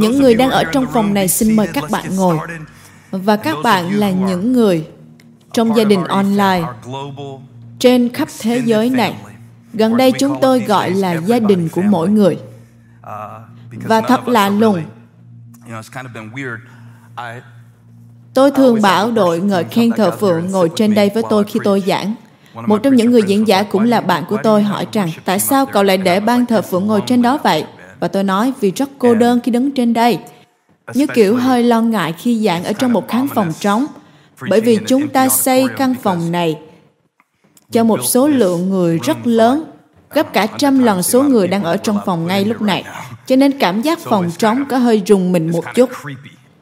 Những người đang ở trong phòng này xin mời các bạn ngồi. Và các bạn là những người trong gia đình online trên khắp thế giới này. Gần đây chúng tôi gọi là gia đình của mỗi người. Và thật lạ lùng, tôi thường bảo đội ngợi khen thờ phượng ngồi trên đây với tôi khi tôi giảng. Một trong những người diễn giả cũng là bạn của tôi hỏi rằng tại sao cậu lại để ban thờ phượng ngồi trên đó vậy? Và tôi nói vì rất cô đơn khi đứng trên đây. Như kiểu hơi lo ngại khi giảng ở trong một khán phòng trống. Bởi vì chúng ta xây căn phòng này cho một số lượng người rất lớn, gấp cả trăm lần số người đang ở trong phòng ngay lúc này. Cho nên cảm giác phòng trống có hơi rùng mình một chút.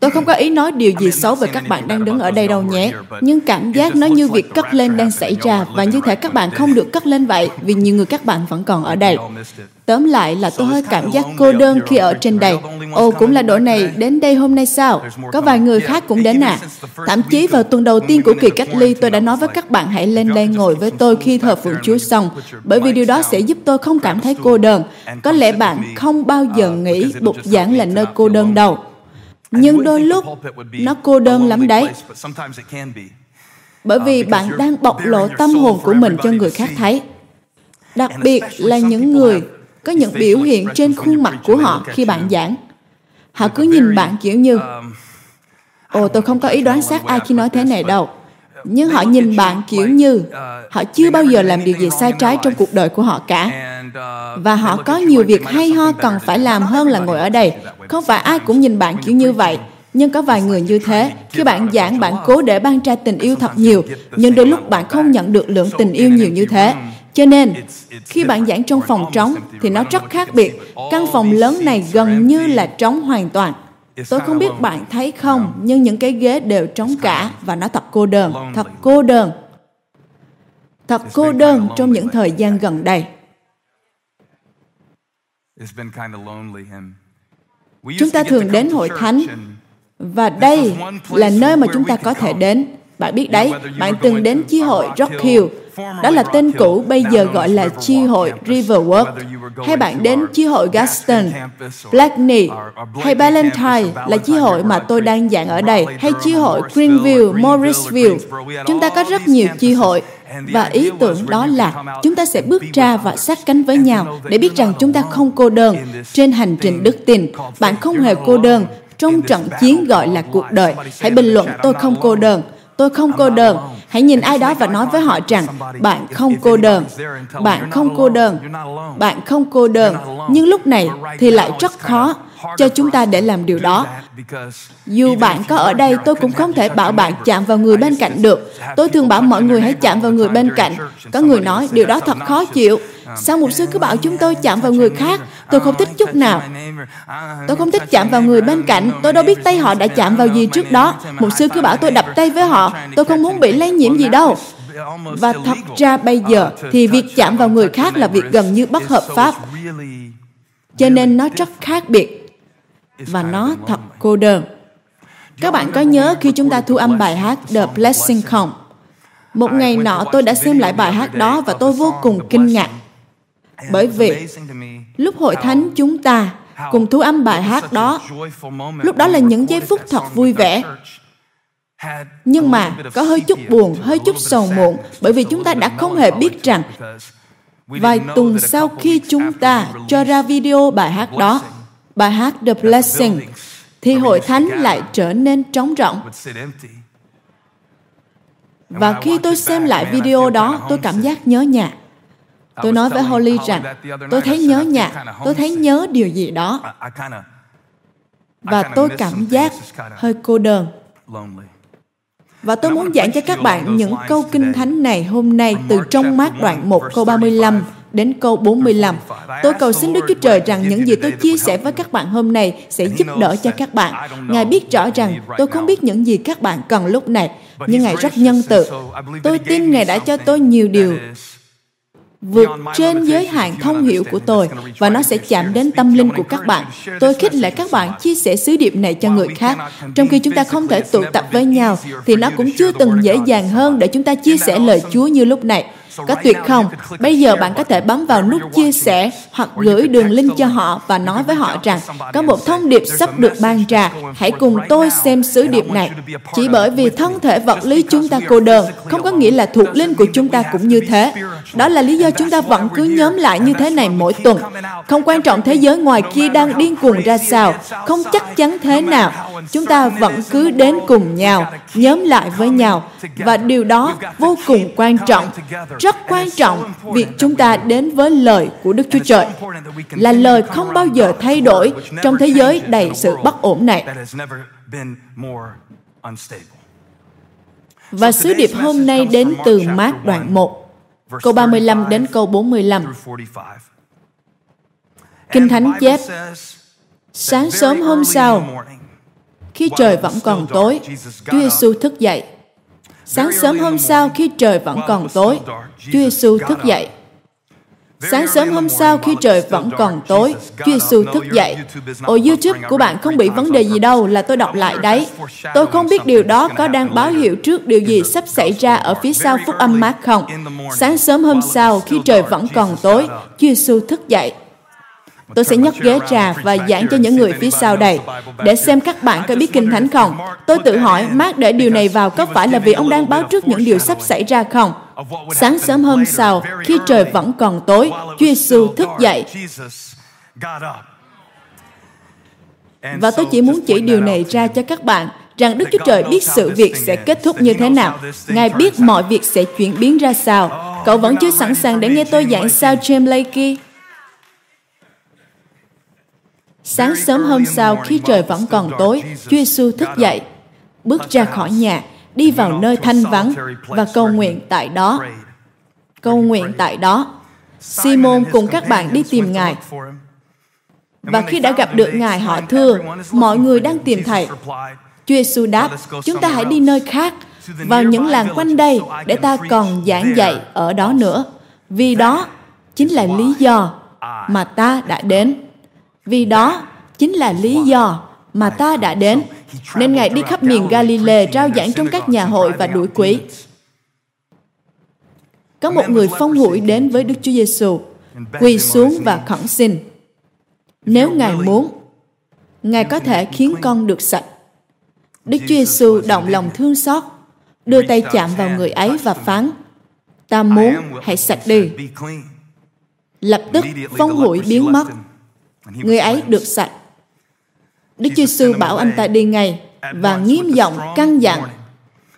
Tôi không có ý nói điều gì xấu về các bạn đang đứng ở đây đâu nhé. Nhưng cảm giác nó như việc cất lên đang xảy ra và như thể các bạn không được cất lên vậy vì nhiều người các bạn vẫn còn ở đây. Tóm lại là tôi hơi cảm giác cô đơn khi ở trên đây. Ồ, cũng là đội này đến đây hôm nay sao? Có vài người khác cũng đến à? Thậm chí vào tuần đầu tiên của kỳ cách ly, tôi đã nói với các bạn hãy lên đây ngồi với tôi khi thờ phượng Chúa xong, bởi vì điều đó sẽ giúp tôi không cảm thấy cô đơn. Có lẽ bạn không bao giờ nghĩ bục giảng là nơi cô đơn đâu nhưng đôi lúc nó cô đơn lắm đấy. bởi vì bạn đang bộc lộ tâm hồn của mình cho người khác thấy. Đặc biệt là những người có những biểu hiện trên khuôn mặt của họ khi bạn giảng. Họ cứ nhìn bạn kiểu như ồ tôi không có ý đoán xác ai khi nói thế này đâu. nhưng họ nhìn bạn kiểu như họ chưa bao giờ làm điều gì sai trái trong cuộc đời của họ cả và họ có nhiều việc hay ho cần phải làm hơn là ngồi ở đây. không phải ai cũng nhìn bạn kiểu như vậy nhưng có vài người như thế. khi bạn giảng bạn cố để ban ra tình yêu thật nhiều nhưng đôi lúc bạn không nhận được lượng tình yêu nhiều như thế. cho nên khi bạn giảng trong phòng trống thì nó rất khác biệt. căn phòng lớn này gần như là trống hoàn toàn. Tôi không biết bạn thấy không, nhưng những cái ghế đều trống cả và nó thật cô đơn, thật cô đơn. Thật cô đơn. trong những thời gian gần đây. Chúng ta thường đến hội thánh. và đây là nơi mà chúng ta có thể đến. Bạn biết đấy, bạn từng đến chi hội Rock Hill đó là tên cũ bây giờ gọi là chi hội Riverwalk. Hay bạn đến chi hội Gaston, Blackney hay Valentine là chi hội mà tôi đang giảng ở đây, hay chi hội Greenville, Morrisville. Chúng ta có rất nhiều chi hội và ý tưởng đó là chúng ta sẽ bước ra và sát cánh với nhau để biết rằng chúng ta không cô đơn trên hành trình đức tin. Bạn không hề cô đơn trong trận chiến gọi là cuộc đời. Hãy bình luận tôi không cô đơn. Tôi không cô đơn Hãy nhìn ai đó và nói với họ rằng bạn không cô đơn. Bạn không cô đơn. Bạn không cô đơn. Nhưng lúc này thì lại rất khó cho chúng ta để làm điều đó. Dù bạn có ở đây, tôi cũng không thể bảo bạn chạm vào người bên cạnh được. Tôi thường bảo mọi người hãy chạm vào người bên cạnh. Có người nói điều đó thật khó chịu. Sao một sư cứ bảo chúng tôi chạm vào người khác? Tôi không thích chút nào. Tôi không thích chạm vào người bên cạnh. Tôi đâu biết tay họ đã chạm vào gì trước đó. Một sư cứ bảo tôi đập tay với họ. Tôi không muốn bị lây nhiễm gì đâu. Và thật ra bây giờ thì việc chạm vào người khác là việc gần như bất hợp pháp. Cho nên nó rất khác biệt. Và nó thật cô đơn. Các bạn có nhớ khi chúng ta thu âm bài hát The Blessing không? Một ngày nọ tôi đã xem lại bài hát đó và tôi vô cùng kinh ngạc bởi vì lúc hội thánh chúng ta cùng thu âm bài hát đó, lúc đó là những giây phút thật vui vẻ. Nhưng mà có hơi chút buồn, hơi chút sầu muộn bởi vì chúng ta đã không hề biết rằng vài tuần sau khi chúng ta cho ra video bài hát đó, bài hát The Blessing, thì hội thánh lại trở nên trống rỗng. Và khi tôi xem lại video đó, tôi cảm giác nhớ nhà. Tôi nói với Holly rằng tôi thấy nhớ nhà, tôi thấy nhớ điều gì đó. Và tôi cảm giác hơi cô đơn. Và tôi muốn giảng cho các bạn những câu kinh thánh này hôm nay từ trong mát đoạn 1 câu 35 đến câu 45. Tôi cầu xin Đức Chúa Trời rằng những gì tôi chia sẻ với các bạn hôm nay sẽ giúp đỡ cho các bạn. Ngài biết rõ rằng tôi không biết những gì các bạn cần lúc này, nhưng Ngài rất nhân từ. Tôi tin Ngài đã cho tôi nhiều điều vượt trên giới hạn thông hiểu của tôi và nó sẽ chạm đến tâm linh của các bạn. Tôi khích lệ các bạn chia sẻ sứ điệp này cho người khác. Trong khi chúng ta không thể tụ tập với nhau, thì nó cũng chưa từng dễ dàng hơn để chúng ta chia sẻ lời Chúa như lúc này. Có tuyệt không? Bây giờ bạn có thể bấm vào nút chia sẻ hoặc gửi đường link cho họ và nói với họ rằng có một thông điệp sắp được ban ra. Hãy cùng tôi xem sứ điệp này. Chỉ bởi vì thân thể vật lý chúng ta cô đơn, không có nghĩa là thuộc linh của chúng ta cũng như thế. Đó là lý do chúng ta vẫn cứ nhóm lại như thế này mỗi tuần. Không quan trọng thế giới ngoài kia đang điên cuồng ra sao, không chắc chắn thế nào, chúng ta vẫn cứ đến cùng nhau, nhóm lại với nhau. Và điều đó vô cùng quan trọng. Rất quan trọng việc chúng ta đến với lời của Đức Chúa Trời. Là lời không bao giờ thay đổi trong thế giới đầy sự bất ổn này. Và sứ điệp hôm nay đến từ mát đoạn 1, câu 35 đến câu 45. Kinh Thánh chép, sáng sớm hôm sau, khi trời vẫn còn tối, Chúa Giêsu thức dậy. Sáng sớm hôm sau khi trời vẫn còn tối, Chúa Giêsu thức dậy. Sáng sớm hôm sau khi trời vẫn còn tối, Chúa Giêsu thức dậy. Ồ YouTube của bạn không bị vấn đề gì đâu là tôi đọc lại đấy. Tôi không biết điều đó có đang báo hiệu trước điều gì sắp xảy ra ở phía sau phúc âm mát không. Sáng sớm hôm sau khi trời vẫn còn tối, Chúa Giêsu thức dậy. Tôi sẽ nhấc ghế trà và giảng cho những người phía sau đây để xem các bạn có biết Kinh Thánh không. Tôi tự hỏi, Mark để điều này vào có phải là vì ông đang báo trước những điều sắp xảy ra không? Sáng sớm hôm sau, khi trời vẫn còn tối, Chúa Giêsu thức dậy. Và tôi chỉ muốn chỉ điều này ra cho các bạn rằng Đức Chúa Trời biết sự việc sẽ kết thúc như thế nào. Ngài biết mọi việc sẽ chuyển biến ra sao. Cậu vẫn chưa sẵn sàng để nghe tôi giảng sao James Lakey? Sáng sớm hôm sau khi trời vẫn còn tối, Chúa Giêsu thức dậy, bước ra khỏi nhà, đi vào nơi thanh vắng và cầu nguyện tại đó. Cầu nguyện tại đó. Simon cùng các bạn đi tìm Ngài. Và khi đã gặp được Ngài họ thưa, mọi người đang tìm Thầy. Chúa Giêsu đáp, chúng ta hãy đi nơi khác, vào những làng quanh đây để ta còn giảng dạy ở đó nữa. Vì đó chính là lý do mà ta đã đến. Vì đó chính là lý do mà ta đã đến. Nên Ngài đi khắp miền Galilee rao giảng trong các nhà hội và đuổi quỷ. Có một người phong hủi đến với Đức Chúa Giêsu, quỳ xuống và khẩn xin. Nếu Ngài muốn, Ngài có thể khiến con được sạch. Đức Chúa Giêsu động lòng thương xót, đưa tay chạm vào người ấy và phán, ta muốn, hãy sạch đi. Lập tức phong hủi biến mất người ấy được sạch. Đức Giêsu bảo anh ta đi ngay và nghiêm giọng căn dặn,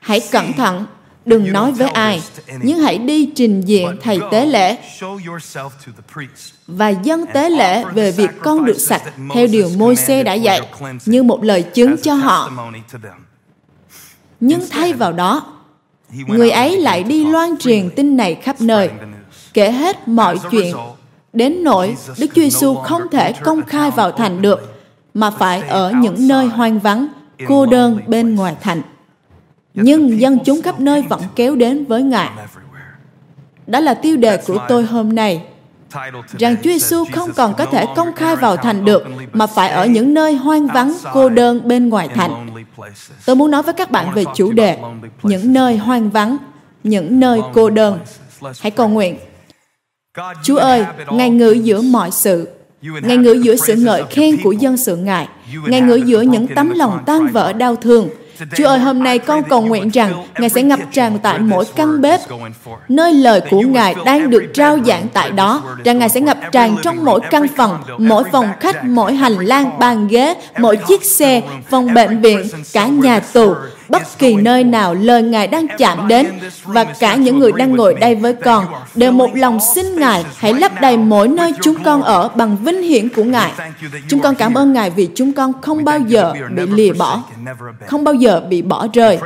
hãy cẩn thận, đừng nói với ai, nhưng hãy đi trình diện thầy tế lễ và dân tế lễ về việc con được sạch theo điều môi xe đã dạy như một lời chứng cho họ. Nhưng thay vào đó, người ấy lại đi loan truyền tin này khắp nơi, kể hết mọi chuyện Đến nỗi Đức Chúa Giêsu không thể công khai vào thành được, mà phải ở những nơi hoang vắng, cô đơn bên ngoài thành. Nhưng dân chúng khắp nơi vẫn kéo đến với Ngài. Đó là tiêu đề của tôi hôm nay, rằng Chúa Giêsu không còn có thể công khai vào thành được, mà phải ở những nơi hoang vắng, cô đơn bên ngoài thành. Tôi muốn nói với các bạn về chủ đề, những nơi hoang vắng, những nơi cô đơn. Hãy cầu nguyện Chúa ơi, Ngài ngự giữa mọi sự. Ngài ngự giữa sự ngợi khen của dân sự Ngài. Ngài ngự giữa những tấm lòng tan vỡ đau thương. Chúa ơi, hôm nay con cầu nguyện rằng Ngài sẽ ngập tràn tại mỗi căn bếp, nơi lời của Ngài đang được trao giảng tại đó, rằng Ngài sẽ ngập tràn trong mỗi căn phòng, mỗi phòng khách, mỗi hành lang, bàn ghế, mỗi chiếc xe, phòng bệnh viện, cả nhà tù, bất kỳ nơi nào lời Ngài đang chạm đến và cả những người đang ngồi đây với con đều một lòng xin Ngài hãy lấp đầy mỗi nơi chúng con ở bằng vinh hiển của Ngài. Chúng con cảm ơn Ngài vì chúng con không bao giờ bị lìa bỏ, không bao giờ bị bỏ rơi.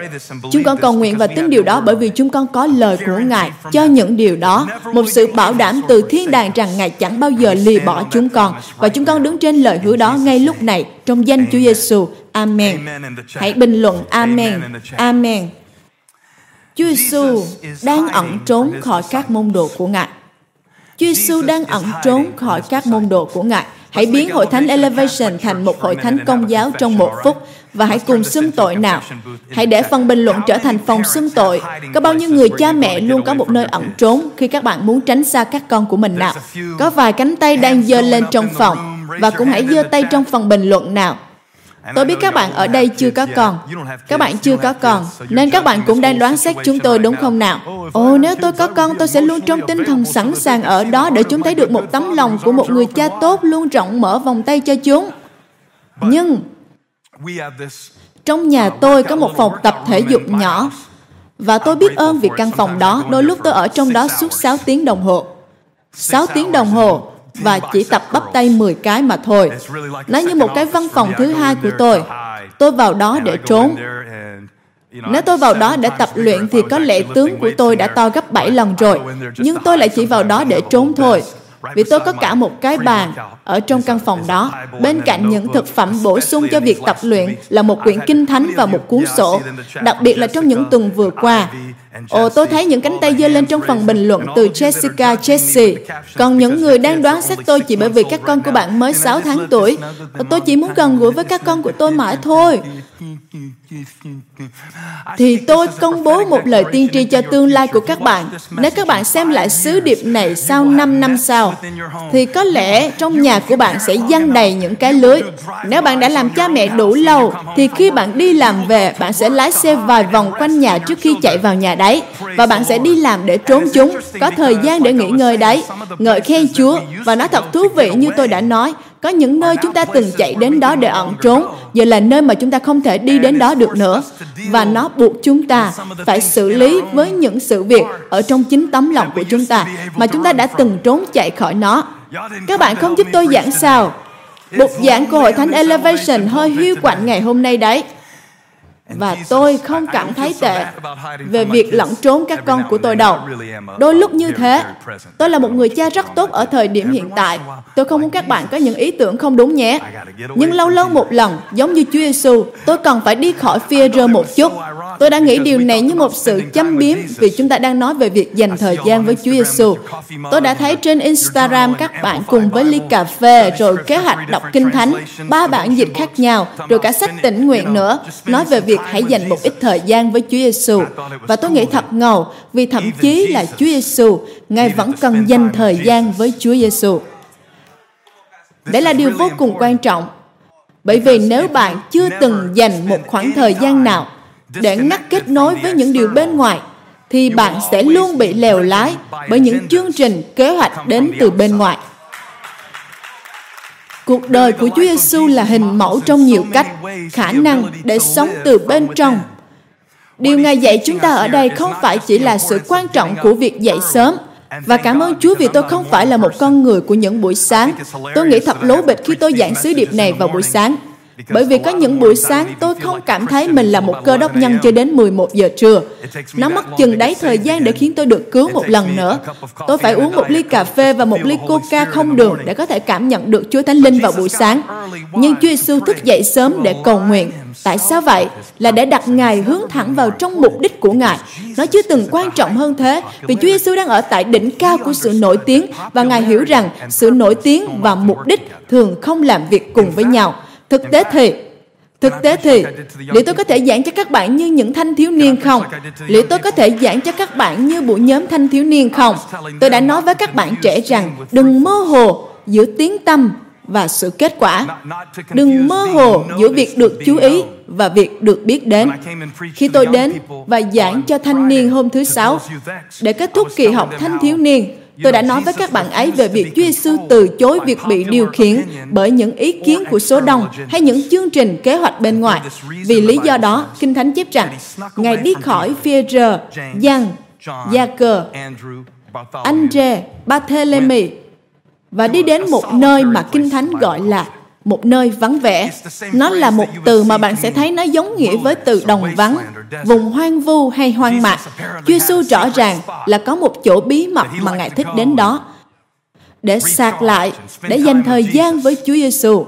Chúng con cầu nguyện và tin điều đó bởi vì chúng con có lời của Ngài cho những điều đó, một sự bảo đảm từ thiên đàng rằng Ngài chẳng bao giờ lìa bỏ chúng con và chúng con đứng trên lời hứa đó ngay lúc này trong danh Chúa Giêsu. Amen. Hãy bình luận Amen. Amen. Chúa Giêsu đang ẩn trốn khỏi các môn đồ của Ngài. Chúa Giêsu đang ẩn trốn khỏi các môn đồ của Ngài. Hãy biến hội thánh Elevation thành một hội thánh công giáo trong một phút và hãy cùng xưng tội nào. Hãy để phần bình luận trở thành phòng xưng tội. Có bao nhiêu người cha mẹ luôn có một nơi ẩn trốn khi các bạn muốn tránh xa các con của mình nào? Có vài cánh tay đang giơ lên trong phòng và cũng hãy giơ tay trong phần bình luận nào. Tôi biết các bạn ở đây chưa có con. Các bạn chưa có con, nên các bạn cũng đang đoán xét chúng tôi đúng không nào? Ồ, nếu tôi có con, tôi sẽ luôn trong tinh thần sẵn sàng ở đó để chúng thấy được một tấm lòng của một người cha tốt luôn rộng mở vòng tay cho chúng. Nhưng trong nhà tôi có một phòng tập thể dục nhỏ và tôi biết ơn vì căn phòng đó. Đôi lúc tôi ở trong đó suốt 6 tiếng đồng hồ. 6 tiếng đồng hồ và chỉ tập bắp tay 10 cái mà thôi. Nó như một cái văn phòng thứ hai của tôi. Tôi vào đó để trốn. Nếu tôi vào đó để tập luyện thì có lẽ tướng của tôi đã to gấp 7 lần rồi. Nhưng tôi lại chỉ vào đó để trốn thôi. Vì tôi có cả một cái bàn ở trong căn phòng đó. Bên cạnh những thực phẩm bổ sung cho việc tập luyện là một quyển kinh thánh và một cuốn sổ. Đặc biệt là trong những tuần vừa qua, Ồ, tôi thấy những cánh tay giơ lên trong phần bình luận từ Jessica Jesse. Còn những người đang đoán xét tôi chỉ bởi vì các con của bạn mới 6 tháng tuổi. Tôi chỉ muốn gần gũi với các con của tôi mãi thôi thì tôi công bố một lời tiên tri cho tương lai của các bạn. Nếu các bạn xem lại sứ điệp này sau 5 năm sau, thì có lẽ trong nhà của bạn sẽ dăng đầy những cái lưới. Nếu bạn đã làm cha mẹ đủ lâu, thì khi bạn đi làm về, bạn sẽ lái xe vài vòng quanh nhà trước khi chạy vào nhà đấy. Và bạn sẽ đi làm để trốn chúng, có thời gian để nghỉ ngơi đấy. Ngợi khen Chúa, và nó thật thú vị như tôi đã nói, có những nơi chúng ta từng chạy đến đó để ẩn trốn, giờ là nơi mà chúng ta không thể đi đến đó được nữa. Và nó buộc chúng ta phải xử lý với những sự việc ở trong chính tấm lòng của chúng ta mà chúng ta đã từng trốn chạy khỏi nó. Các bạn không giúp tôi giảng sao? Bục giảng của Hội Thánh Elevation hơi hiu quạnh ngày hôm nay đấy và tôi không cảm thấy tệ về việc lẫn trốn các con của tôi đâu. Đôi lúc như thế, tôi là một người cha rất tốt ở thời điểm hiện tại. Tôi không muốn các bạn có những ý tưởng không đúng nhé. Nhưng lâu lâu một lần, giống như Chúa Giêsu, tôi cần phải đi khỏi phía rơ một chút. Tôi đã nghĩ điều này như một sự châm biếm vì chúng ta đang nói về việc dành thời gian với Chúa Giêsu. Tôi đã thấy trên Instagram các bạn cùng với ly cà phê rồi kế hoạch đọc kinh thánh, ba bản dịch khác nhau, rồi cả sách tỉnh nguyện nữa, nói về việc hãy dành một ít thời gian với Chúa Giêsu. Và tôi nghĩ thật ngầu vì thậm chí là Chúa Giêsu, Ngài vẫn cần dành thời gian với Chúa Giêsu. Đấy là điều vô cùng quan trọng. Bởi vì nếu bạn chưa từng dành một khoảng thời gian nào để ngắt kết nối với những điều bên ngoài, thì bạn sẽ luôn bị lèo lái bởi những chương trình kế hoạch đến từ bên ngoài. Cuộc đời của Chúa Giêsu là hình mẫu trong nhiều cách, khả năng để sống từ bên trong. Điều Ngài dạy chúng ta ở đây không phải chỉ là sự quan trọng của việc dậy sớm, và cảm ơn Chúa vì tôi không phải là một con người của những buổi sáng. Tôi nghĩ thật lố bịch khi tôi giảng sứ điệp này vào buổi sáng. Bởi vì có những buổi sáng tôi không cảm thấy mình là một cơ đốc nhân cho đến 11 giờ trưa. Nó mất chừng đấy thời gian để khiến tôi được cứu một lần nữa. Tôi phải uống một ly cà phê và một ly coca không đường để có thể cảm nhận được Chúa Thánh Linh vào buổi sáng. Nhưng Chúa Giêsu thức dậy sớm để cầu nguyện. Tại sao vậy? Là để đặt Ngài hướng thẳng vào trong mục đích của Ngài. Nó chưa từng quan trọng hơn thế, vì Chúa Giêsu đang ở tại đỉnh cao của sự nổi tiếng và Ngài hiểu rằng sự nổi tiếng và mục đích thường không làm việc cùng với nhau. Thực tế thì, thực tế thì, liệu tôi có thể giảng cho các bạn như những thanh thiếu niên không? Liệu tôi có thể giảng cho các bạn như buổi nhóm thanh thiếu niên không? Tôi đã nói với các bạn trẻ rằng đừng mơ hồ giữa tiếng tâm và sự kết quả. Đừng mơ hồ giữa việc được chú ý và việc được biết đến. Khi tôi đến và giảng cho thanh niên hôm thứ Sáu, để kết thúc kỳ học thanh thiếu niên, Tôi đã nói với các bạn ấy về việc Chúa Giêsu từ chối việc bị điều khiển bởi những ý kiến của số đông hay những chương trình kế hoạch bên ngoài. Vì lý do đó, Kinh Thánh chép rằng, Ngài đi khỏi phía rờ, Giăng, Gia Cờ, Andre, Barthélemy và đi đến một nơi mà Kinh Thánh gọi là một nơi vắng vẻ. Nó là một từ mà bạn sẽ thấy nó giống nghĩa với từ đồng vắng, vùng hoang vu hay hoang mạc. Chúa Giêsu rõ ràng là có một chỗ bí mật mà Ngài thích đến đó để sạc lại, để dành thời gian với Chúa Giêsu.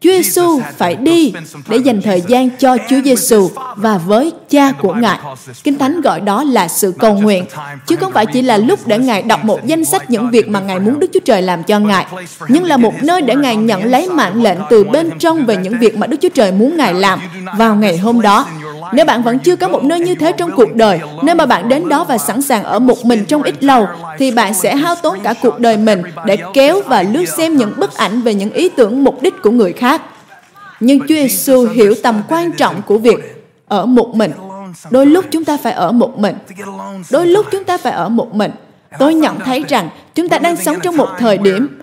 Chúa Giêsu phải đi để dành thời gian cho Chúa Giêsu và với cha của Ngài. Kinh Thánh gọi đó là sự cầu nguyện, chứ không phải chỉ là lúc để Ngài đọc một danh sách những việc mà Ngài muốn Đức Chúa Trời làm cho Ngài, nhưng là một nơi để Ngài nhận lấy mạng lệnh từ bên trong về những việc mà Đức Chúa Trời muốn Ngài làm vào ngày hôm đó. Nếu bạn vẫn chưa có một nơi như thế trong cuộc đời, nơi mà bạn đến đó và sẵn sàng ở một mình trong ít lâu, thì bạn sẽ hao tốn cả cuộc đời mình để kéo và lướt xem những bức ảnh về những ý tưởng mục đích của người khác. Nhưng Chúa Giêsu hiểu tầm quan trọng của việc ở một mình. Đôi lúc chúng ta phải ở một mình. Đôi lúc chúng ta phải ở một mình. Tôi nhận thấy rằng chúng ta đang sống trong một thời điểm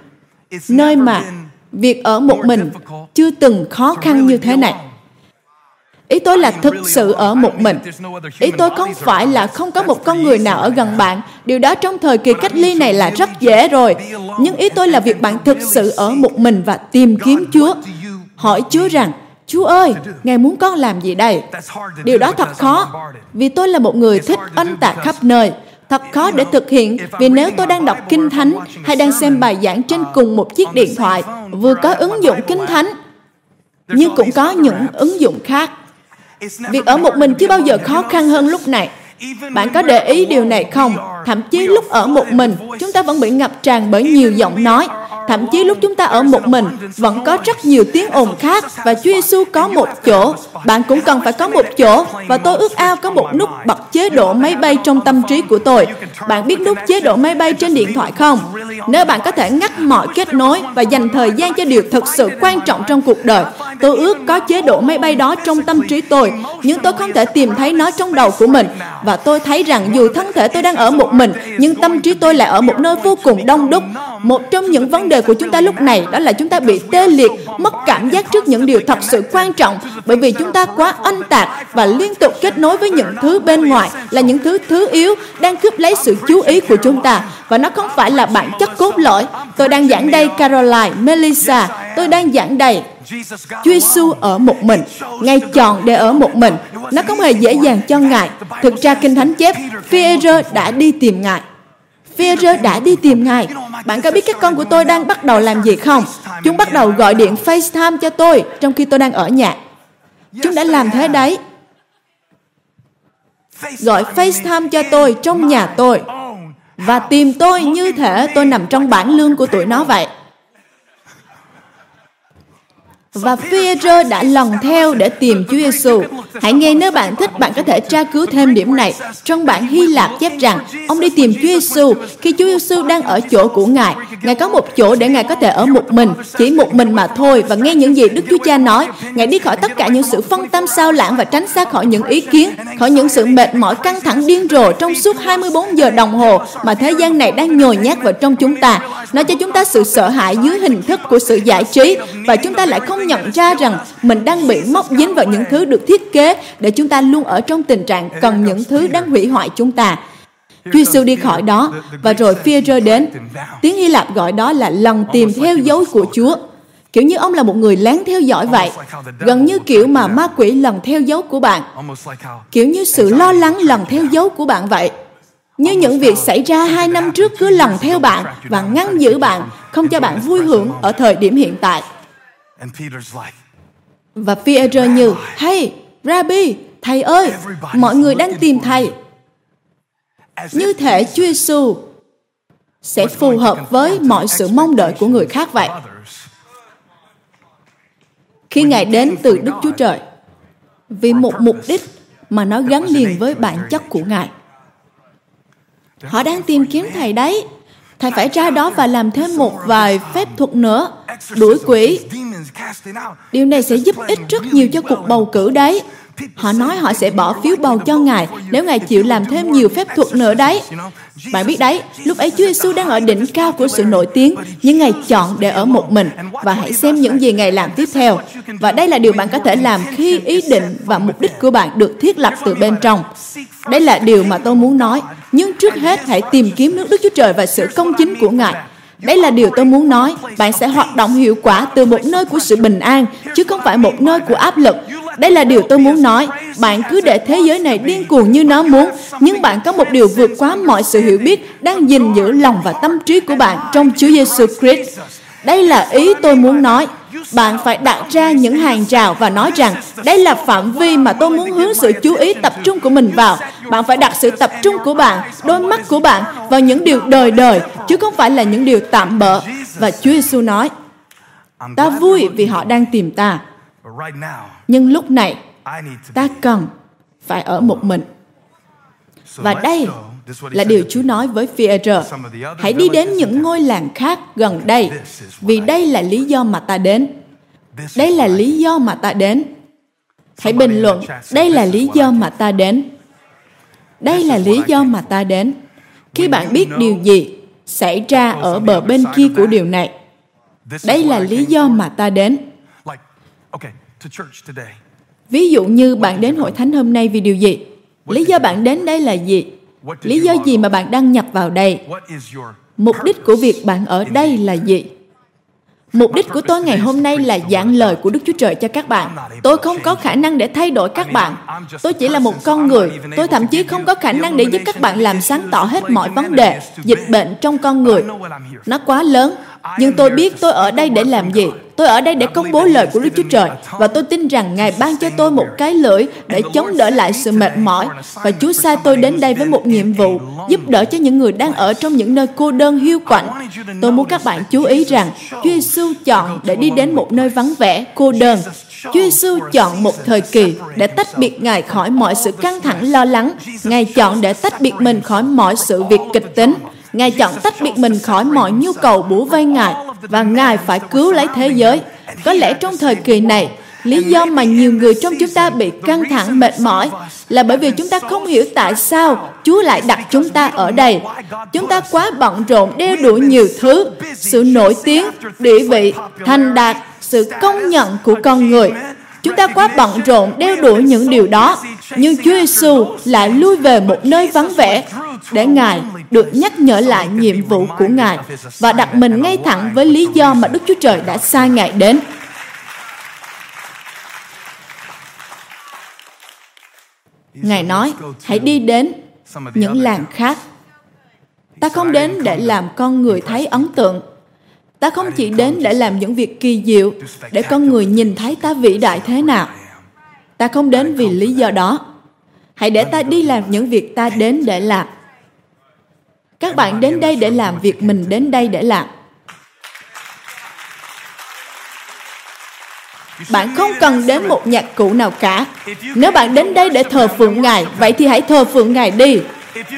nơi mà việc ở một mình chưa từng khó khăn như thế này ý tôi là thực sự ở một mình. ý tôi không phải là không có một con người nào ở gần bạn. Điều đó trong thời kỳ cách ly này là rất dễ rồi. nhưng ý tôi là việc bạn thực sự ở một mình và tìm kiếm chúa. hỏi chúa rằng chúa ơi ngài muốn con làm gì đây? Điều đó thật khó vì tôi là một người thích oanh tạc khắp nơi. Thật khó để thực hiện vì nếu tôi đang đọc kinh thánh hay đang xem bài giảng trên cùng một chiếc điện thoại vừa có ứng dụng kinh thánh nhưng cũng có những ứng dụng khác Việc ở một mình chưa bao giờ khó khăn hơn lúc này. Bạn có để ý điều này không? Thậm chí lúc ở một mình, chúng ta vẫn bị ngập tràn bởi nhiều giọng nói. Thậm chí lúc chúng ta ở một mình, vẫn có rất nhiều tiếng ồn khác và Chúa Giêsu có một chỗ. Bạn cũng cần phải có một chỗ và tôi ước ao có một nút bật chế độ máy bay trong tâm trí của tôi. Bạn biết nút chế độ máy bay trên điện thoại không? Nếu bạn có thể ngắt mọi kết nối và dành thời gian cho điều thực sự quan trọng trong cuộc đời, tôi ước có chế độ máy bay đó trong tâm trí tôi, nhưng tôi không thể tìm thấy nó trong đầu của mình. Và tôi thấy rằng dù thân thể tôi đang ở một mình, nhưng tâm trí tôi lại ở một nơi vô cùng đông đúc. Một trong những vấn đề của chúng ta lúc này đó là chúng ta bị tê liệt, mất cảm giác trước những điều thật sự quan trọng bởi vì chúng ta quá oanh tạc và liên tục kết nối với những thứ bên ngoài là những thứ thứ yếu đang cướp lấy sự chú ý của chúng ta và nó không phải là bản chất cốt lõi. Tôi đang giảng đây Caroline, Melissa, tôi đang giảng đây Chúa Giêsu ở một mình, Ngài chọn để ở một mình. Nó không hề dễ dàng cho Ngài. Thực ra Kinh Thánh chép, phi đã đi tìm Ngài. Vera đã đi tìm Ngài. Bạn có biết các con của tôi đang bắt đầu làm gì không? Chúng bắt đầu gọi điện FaceTime cho tôi trong khi tôi đang ở nhà. Chúng đã làm thế đấy. Gọi FaceTime cho tôi trong nhà tôi và tìm tôi như thể tôi nằm trong bản lương của tụi nó vậy. Và Peter đã lòng theo để tìm Chúa Giêsu. Hãy nghe nếu bạn thích, bạn có thể tra cứu thêm điểm này. Trong bản Hy Lạp chép rằng, ông đi tìm Chúa Giêsu khi Chúa Giêsu đang ở chỗ của Ngài. Ngài có một chỗ để Ngài có thể ở một mình, chỉ một mình mà thôi và nghe những gì Đức Chúa Cha nói. Ngài đi khỏi tất cả những sự phân tâm sao lãng và tránh xa khỏi những ý kiến, khỏi những sự mệt mỏi căng thẳng điên rồ trong suốt 24 giờ đồng hồ mà thế gian này đang nhồi nhét vào trong chúng ta. Nó cho chúng ta sự sợ hãi dưới hình thức của sự giải trí và chúng ta lại không nhận ra rằng mình đang bị móc dính vào những thứ được thiết kế để chúng ta luôn ở trong tình trạng cần những thứ đang hủy hoại chúng ta. Chúa Giêsu đi khỏi đó và rồi phi rơi đến. Tiếng Hy Lạp gọi đó là lần tìm theo dấu của Chúa. Kiểu như ông là một người lén theo dõi vậy. Gần như kiểu mà ma quỷ lần theo dấu của bạn. Kiểu như sự lo lắng lần theo dấu của bạn vậy. Như những việc xảy ra hai năm trước cứ lần theo bạn và ngăn giữ bạn, không cho bạn vui hưởng ở thời điểm hiện tại. Và Peter như, Hey, Rabbi, thầy ơi, mọi người đang tìm thầy. Như thể Chúa Giêsu sẽ phù hợp với mọi sự mong đợi của người khác vậy. Khi Ngài đến từ Đức Chúa Trời, vì một mục đích mà nó gắn liền với bản chất của Ngài. Họ đang tìm kiếm Thầy đấy. Thầy phải ra đó và làm thêm một vài phép thuật nữa, đuổi quỷ. Điều này sẽ giúp ích rất nhiều cho cuộc bầu cử đấy. Họ nói họ sẽ bỏ phiếu bầu cho Ngài nếu Ngài chịu làm thêm nhiều phép thuật nữa đấy. Bạn biết đấy, lúc ấy Chúa Giêsu đang ở đỉnh cao của sự nổi tiếng, nhưng Ngài chọn để ở một mình và hãy xem những gì Ngài làm tiếp theo. Và đây là điều bạn có thể làm khi ý định và mục đích của bạn được thiết lập từ bên trong. Đây là điều mà tôi muốn nói. Nhưng trước hết hãy tìm kiếm nước Đức Chúa Trời và sự công chính của Ngài. Đây là điều tôi muốn nói. Bạn sẽ hoạt động hiệu quả từ một nơi của sự bình an, chứ không phải một nơi của áp lực. Đây là điều tôi muốn nói. Bạn cứ để thế giới này điên cuồng như nó muốn, nhưng bạn có một điều vượt quá mọi sự hiểu biết đang gìn giữ lòng và tâm trí của bạn trong Chúa Giêsu Christ. Đây là ý tôi muốn nói bạn phải đặt ra những hàng rào và nói rằng đây là phạm vi mà tôi muốn hướng sự chú ý tập trung của mình vào. Bạn phải đặt sự tập trung của bạn, đôi mắt của bạn vào những điều đời đời, chứ không phải là những điều tạm bợ. Và Chúa Giêsu nói, ta vui vì họ đang tìm ta. Nhưng lúc này, ta cần phải ở một mình. Và đây là điều Chúa nói với Phi-e-rơ. Hãy đi đến những ngôi làng khác gần đây, vì đây là lý do mà ta đến. Đây là lý do mà ta đến. Hãy bình luận, đây là lý do mà ta đến. Đây là lý do mà ta đến. Khi bạn biết điều gì xảy ra ở bờ bên kia của điều này, đây là lý do mà ta đến. Ví dụ như bạn đến hội thánh hôm nay vì điều gì? Lý do bạn đến đây là gì? Lý do gì mà bạn đăng nhập vào đây? Mục đích của việc bạn ở đây là gì? Mục đích của tôi ngày hôm nay là giảng lời của Đức Chúa Trời cho các bạn. Tôi không có khả năng để thay đổi các bạn. Tôi chỉ là một con người. Tôi thậm chí không có khả năng để giúp các bạn làm sáng tỏ hết mọi vấn đề, dịch bệnh trong con người. Nó quá lớn. Nhưng tôi biết tôi ở đây để làm gì. Tôi ở đây để công bố lời của Đức Chúa Trời và tôi tin rằng Ngài ban cho tôi một cái lưỡi để chống đỡ lại sự mệt mỏi và Chúa sai tôi đến đây với một nhiệm vụ giúp đỡ cho những người đang ở trong những nơi cô đơn hiu quạnh. Tôi muốn các bạn chú ý rằng Chúa Giêsu chọn để đi đến một nơi vắng vẻ, cô đơn. Chúa Giêsu chọn một thời kỳ để tách biệt Ngài khỏi mọi sự căng thẳng lo lắng. Ngài chọn để tách biệt mình khỏi mọi sự việc kịch tính. Ngài chọn tách biệt mình khỏi mọi nhu cầu bủa vây Ngài và Ngài phải cứu lấy thế giới. Có lẽ trong thời kỳ này, lý do mà nhiều người trong chúng ta bị căng thẳng mệt mỏi là bởi vì chúng ta không hiểu tại sao Chúa lại đặt chúng ta ở đây. Chúng ta quá bận rộn đeo đuổi nhiều thứ, sự nổi tiếng, địa vị, thành đạt, sự công nhận của con người. Chúng ta quá bận rộn đeo đuổi những điều đó, nhưng Chúa Giêsu lại lui về một nơi vắng vẻ để Ngài được nhắc nhở lại nhiệm vụ của Ngài và đặt mình ngay thẳng với lý do mà Đức Chúa Trời đã sai Ngài đến. Ngài nói, hãy đi đến những làng khác. Ta không đến để làm con người thấy ấn tượng. Ta không chỉ đến để làm những việc kỳ diệu, để con người nhìn thấy ta vĩ đại thế nào. Ta không đến vì lý do đó. Hãy để ta đi làm những việc ta đến để làm. Các bạn đến đây để làm việc mình đến đây để làm. Bạn không cần đến một nhạc cụ nào cả. Nếu bạn đến đây để thờ phượng Ngài, vậy thì hãy thờ phượng Ngài đi.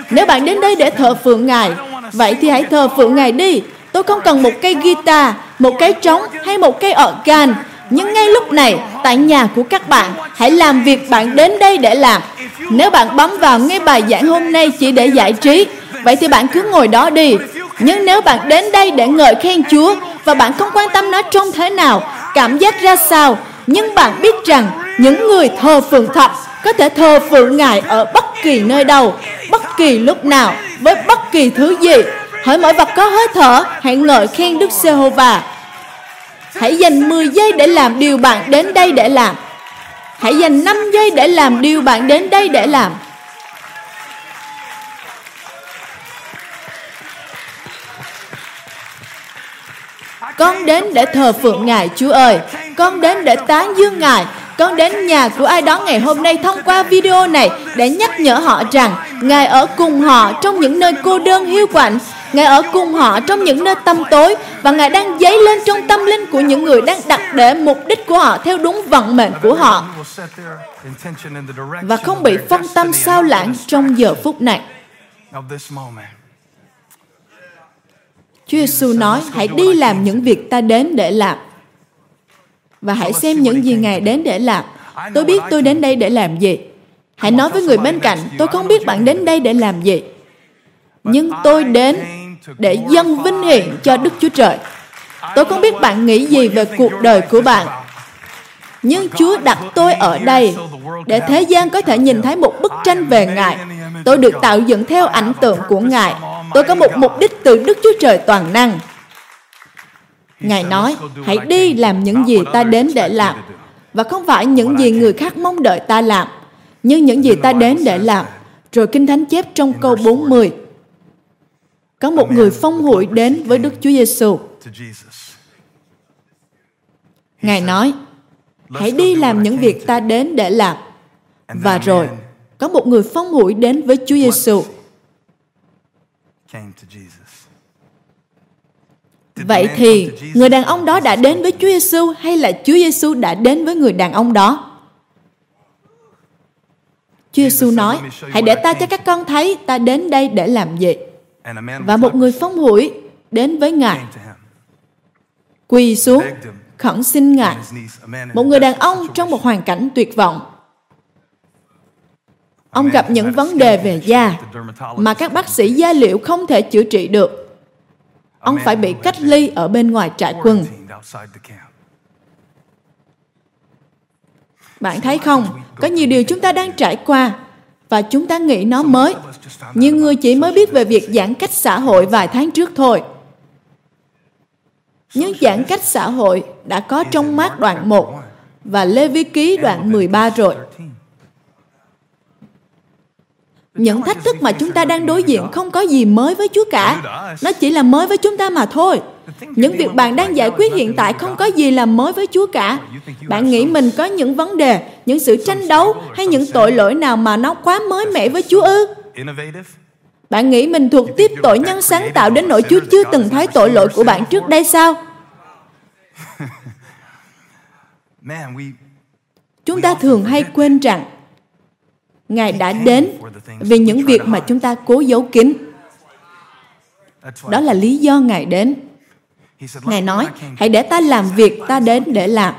Nếu bạn đến đây để thờ phượng Ngài, vậy thì hãy thờ phượng Ngài đi. Tôi không cần một cây guitar, một cái trống hay một cây organ. Nhưng ngay lúc này, tại nhà của các bạn, hãy làm việc bạn đến đây để làm. Nếu bạn bấm vào nghe bài giảng hôm nay chỉ để giải trí, vậy thì bạn cứ ngồi đó đi. Nhưng nếu bạn đến đây để ngợi khen Chúa và bạn không quan tâm nó trông thế nào, cảm giác ra sao, nhưng bạn biết rằng những người thờ phượng thật có thể thờ phượng Ngài ở bất kỳ nơi đâu, bất kỳ lúc nào, với bất kỳ thứ gì. Hỡi mọi vật có hơi thở, hãy ngợi khen Đức Giê-hô-va. Hãy dành 10 giây để làm điều bạn đến đây để làm. Hãy dành 5 giây để làm điều bạn đến đây để làm. Con đến để thờ phượng Ngài Chúa ơi. Con đến để tán dương Ngài. Con đến nhà của ai đó ngày hôm nay thông qua video này để nhắc nhở họ rằng Ngài ở cùng họ trong những nơi cô đơn hiu quạnh. Ngài ở cùng họ trong những nơi tâm tối và Ngài đang dấy lên trong tâm linh của những người đang đặt để mục đích của họ theo đúng vận mệnh của họ và không bị phân tâm sao lãng trong giờ phút này. Chúa Giêsu nói, hãy đi làm những việc ta đến để làm. Và hãy xem những gì Ngài đến để làm. Tôi biết tôi đến đây để làm gì. Hãy nói với người bên cạnh, tôi không biết bạn đến đây để làm gì. Nhưng tôi đến để dâng vinh hiển cho Đức Chúa Trời. Tôi không biết bạn nghĩ gì về cuộc đời của bạn. Nhưng Chúa đặt tôi ở đây để thế gian có thể nhìn thấy một bức tranh về Ngài. Tôi được tạo dựng theo ảnh tượng của Ngài Tôi có một mục đích từ Đức Chúa Trời toàn năng. Ngài nói, hãy đi làm những gì ta đến để làm. Và không phải những gì người khác mong đợi ta làm, nhưng những gì ta đến để làm. Rồi Kinh Thánh chép trong câu 40. Có một người phong hụi đến với Đức Chúa Giêsu. Ngài nói, hãy đi làm những việc ta đến để làm. Và rồi, có một người phong hủi đến với Chúa Giêsu. Vậy thì, người đàn ông đó đã đến với Chúa Giêsu hay là Chúa Giêsu đã đến với người đàn ông đó? Chúa Giêsu nói, hãy để ta cho các con thấy ta đến đây để làm gì. Và một người phong hủi đến với Ngài, quỳ xuống, khẩn xin Ngài. Một người đàn ông trong một hoàn cảnh tuyệt vọng. Ông gặp những vấn đề về da mà các bác sĩ da liệu không thể chữa trị được. Ông phải bị cách ly ở bên ngoài trại quân. Bạn thấy không, có nhiều điều chúng ta đang trải qua và chúng ta nghĩ nó mới. Nhiều người chỉ mới biết về việc giãn cách xã hội vài tháng trước thôi. Nhưng giãn cách xã hội đã có trong mát đoạn 1 và Lê Vi Ký đoạn 13 rồi. Những thách thức mà chúng ta đang đối diện không có gì mới với Chúa cả. Nó chỉ là mới với chúng ta mà thôi. Những việc bạn đang giải quyết hiện tại không có gì là mới với Chúa cả. Bạn nghĩ mình có những vấn đề, những sự tranh đấu hay những tội lỗi nào mà nó quá mới mẻ với Chúa ư? Bạn nghĩ mình thuộc tiếp tội nhân sáng tạo đến nỗi Chúa chưa từng thấy tội lỗi của bạn trước đây sao? Chúng ta thường hay quên rằng Ngài đã đến vì những việc mà chúng ta cố giấu kín. Đó là lý do Ngài đến. Ngài nói, hãy để ta làm việc ta đến để làm.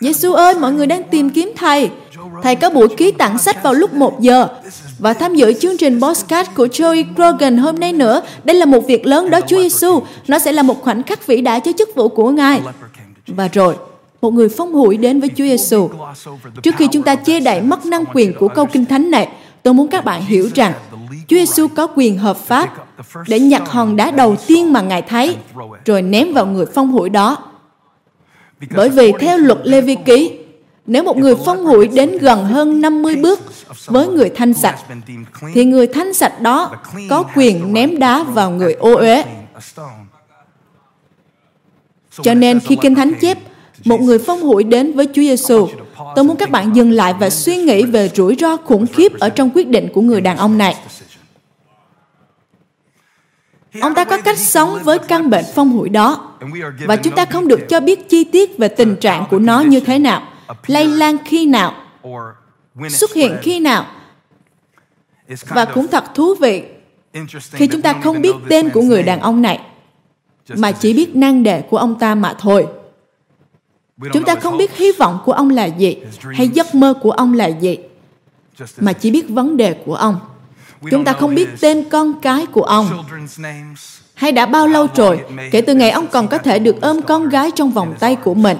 Giêsu ơi, mọi người đang tìm kiếm Thầy. Thầy có buổi ký tặng sách vào lúc 1 giờ và tham dự chương trình podcast của Joey Grogan hôm nay nữa. Đây là một việc lớn đó Chúa Giêsu. Nó sẽ là một khoảnh khắc vĩ đại cho chức vụ của Ngài. Và rồi, một người phong hủi đến với Chúa Giêsu. Trước khi chúng ta chê đậy mất năng quyền của câu kinh thánh này, tôi muốn các bạn hiểu rằng Chúa Giêsu có quyền hợp pháp để nhặt hòn đá đầu tiên mà Ngài thấy, rồi ném vào người phong hủi đó. Bởi vì theo luật Lê Vi Ký, nếu một người phong hủi đến gần hơn 50 bước với người thanh sạch, thì người thanh sạch đó có quyền ném đá vào người ô uế. Cho nên khi Kinh Thánh chép một người phong hủi đến với Chúa Giêsu, tôi muốn các bạn dừng lại và suy nghĩ về rủi ro khủng khiếp ở trong quyết định của người đàn ông này. Ông ta có cách sống với căn bệnh phong hủi đó và chúng ta không được cho biết chi tiết về tình trạng của nó như thế nào, lây lan khi nào, xuất hiện khi nào. Và cũng thật thú vị khi chúng ta không biết tên của người đàn ông này mà chỉ biết năng đề của ông ta mà thôi. Chúng ta không biết hy vọng của ông là gì hay giấc mơ của ông là gì mà chỉ biết vấn đề của ông. Chúng ta không biết tên con cái của ông hay đã bao lâu rồi kể từ ngày ông còn có thể được ôm con gái trong vòng tay của mình.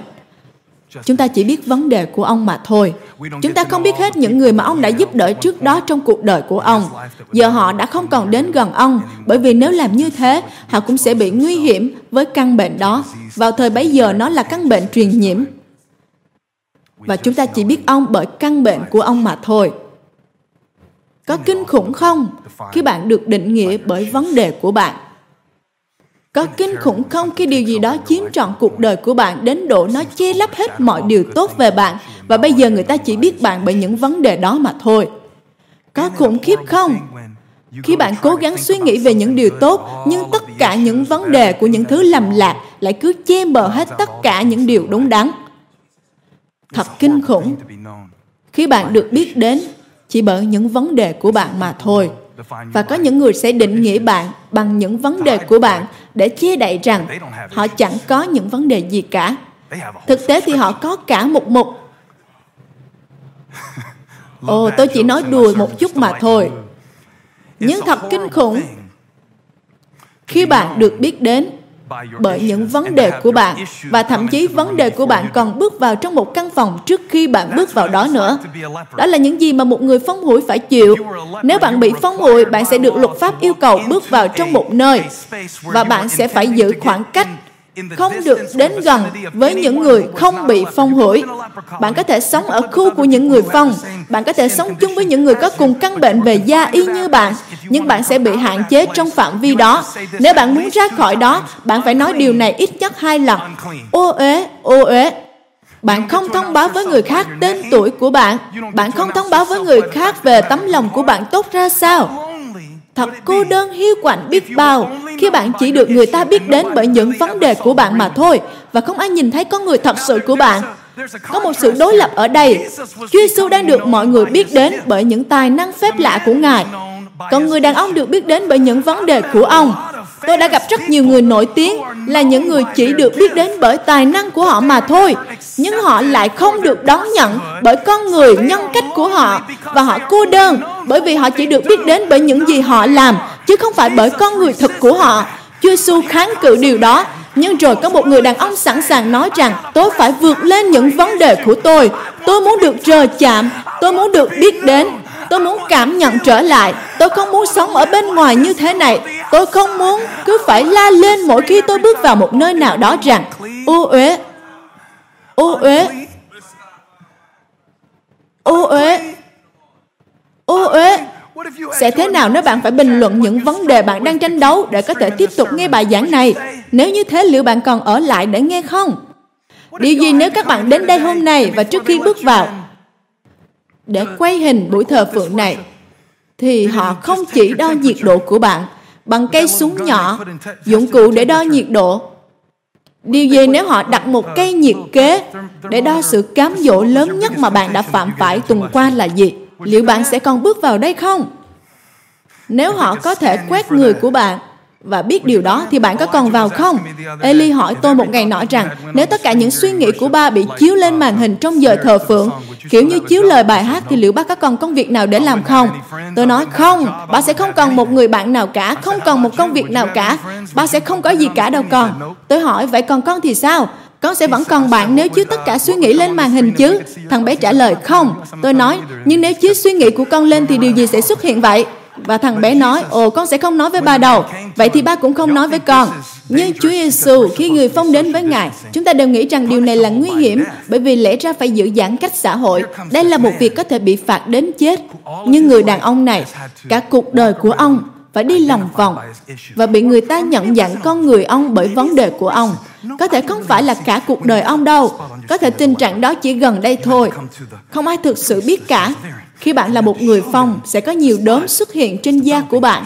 Chúng ta chỉ biết vấn đề của ông mà thôi. Chúng ta không biết hết những người mà ông đã giúp đỡ trước đó trong cuộc đời của ông. Giờ họ đã không còn đến gần ông, bởi vì nếu làm như thế, họ cũng sẽ bị nguy hiểm với căn bệnh đó. Vào thời bấy giờ nó là căn bệnh truyền nhiễm. Và chúng ta chỉ biết ông bởi căn bệnh của ông mà thôi. Có kinh khủng không khi bạn được định nghĩa bởi vấn đề của bạn? Có kinh khủng không? khi điều gì đó chiếm trọn cuộc đời của bạn đến độ nó che lấp hết mọi điều tốt về bạn. và bây giờ người ta chỉ biết bạn bởi những vấn đề đó mà thôi. Có khủng khiếp không? Khi bạn cố gắng suy nghĩ về những điều tốt, nhưng tất cả những vấn đề của những thứ lầm lạc lại cứ che mờ hết tất cả những điều đúng đắn. Thật kinh khủng. khi bạn được biết đến chỉ bởi những vấn đề của bạn mà thôi và có những người sẽ định nghĩa bạn bằng những vấn đề của bạn để che đậy rằng họ chẳng có những vấn đề gì cả. Thực tế thì họ có cả một mục. Ồ, tôi chỉ nói đùa một chút mà thôi. Nhưng thật kinh khủng khi bạn được biết đến bởi những vấn đề của bạn và thậm chí vấn đề của bạn còn bước vào trong một căn phòng trước khi bạn bước vào đó nữa. đó là những gì mà một người phong hủi phải chịu. Nếu bạn bị phong hủi bạn sẽ được luật pháp yêu cầu bước vào trong một nơi và bạn sẽ phải giữ khoảng cách không được đến gần với những người không bị phong hủi. Bạn có thể sống ở khu của những người phong. Bạn có thể sống chung với những người có cùng căn bệnh về da y như bạn, nhưng bạn sẽ bị hạn chế trong phạm vi đó. Nếu bạn muốn ra khỏi đó, bạn phải nói điều này ít nhất hai lần. Ô uế, ô uế. bạn không thông báo với người khác tên tuổi của bạn bạn không thông báo với người khác về tấm lòng của bạn tốt ra sao thật cô đơn hiu quạnh biết bao. khi bạn chỉ được người ta biết đến bởi những vấn đề của bạn mà thôi. và không ai nhìn thấy con người thật sự của bạn. có một sự đối lập ở đây. Chúa Giêsu đang được mọi người biết đến bởi những tài năng phép lạ của Ngài. còn người đàn ông được biết đến bởi những vấn đề của ông. tôi đã gặp rất nhiều người nổi tiếng là những người chỉ được biết đến bởi tài năng của họ mà thôi nhưng họ lại không được đón nhận bởi con người nhân cách của họ và họ cô đơn bởi vì họ chỉ được biết đến bởi những gì họ làm, chứ không phải bởi con người thực của họ. Chúa Giêsu kháng cự điều đó, nhưng rồi có một người đàn ông sẵn sàng nói rằng, tôi phải vượt lên những vấn đề của tôi. Tôi muốn được rờ chạm, tôi muốn được biết đến, tôi muốn cảm nhận trở lại. Tôi không muốn sống ở bên ngoài như thế này. Tôi không muốn cứ phải la lên mỗi khi tôi bước vào một nơi nào đó rằng, ô uế ô uế. Ô uế. Ô uế. Sẽ thế nào nếu bạn phải bình luận những vấn đề bạn đang tranh đấu để có thể tiếp tục nghe bài giảng này? Nếu như thế, liệu bạn còn ở lại để nghe không? Điều gì nếu các bạn đến đây hôm nay và trước khi bước vào để quay hình buổi thờ phượng này, thì họ không chỉ đo nhiệt độ của bạn bằng cây súng nhỏ, dụng cụ để đo nhiệt độ điều gì nếu họ đặt một cây nhiệt kế để đo sự cám dỗ lớn nhất mà bạn đã phạm phải tuần qua là gì? Liệu bạn sẽ còn bước vào đây không? Nếu họ có thể quét người của bạn và biết điều đó thì bạn có còn vào không? Eli hỏi tôi một ngày nọ rằng nếu tất cả những suy nghĩ của ba bị chiếu lên màn hình trong giờ thờ phượng, kiểu như chiếu lời bài hát thì liệu ba có còn công việc nào để làm không? Tôi nói không, ba sẽ không còn một người bạn nào cả, không còn một công việc nào cả, ba sẽ không có gì cả đâu con. Tôi hỏi vậy còn con thì sao? Con sẽ vẫn còn bạn nếu chiếu tất cả suy nghĩ lên màn hình chứ? Thằng bé trả lời không. Tôi nói, nhưng nếu chiếu suy nghĩ của con lên thì điều gì sẽ xuất hiện vậy? Và thằng bé nói, ồ con sẽ không nói với ba đâu. Vậy thì ba cũng không nói với con. Nhưng Chúa Giêsu khi người phong đến với Ngài, chúng ta đều nghĩ rằng điều này là nguy hiểm bởi vì lẽ ra phải giữ giãn cách xã hội. Đây là một việc có thể bị phạt đến chết. Nhưng người đàn ông này, cả cuộc đời của ông phải đi lòng vòng và bị người ta nhận dạng con người ông bởi vấn đề của ông. Có thể không phải là cả cuộc đời ông đâu. Có thể tình trạng đó chỉ gần đây thôi. Không ai thực sự biết cả. Khi bạn là một người phong, sẽ có nhiều đốm xuất hiện trên da của bạn.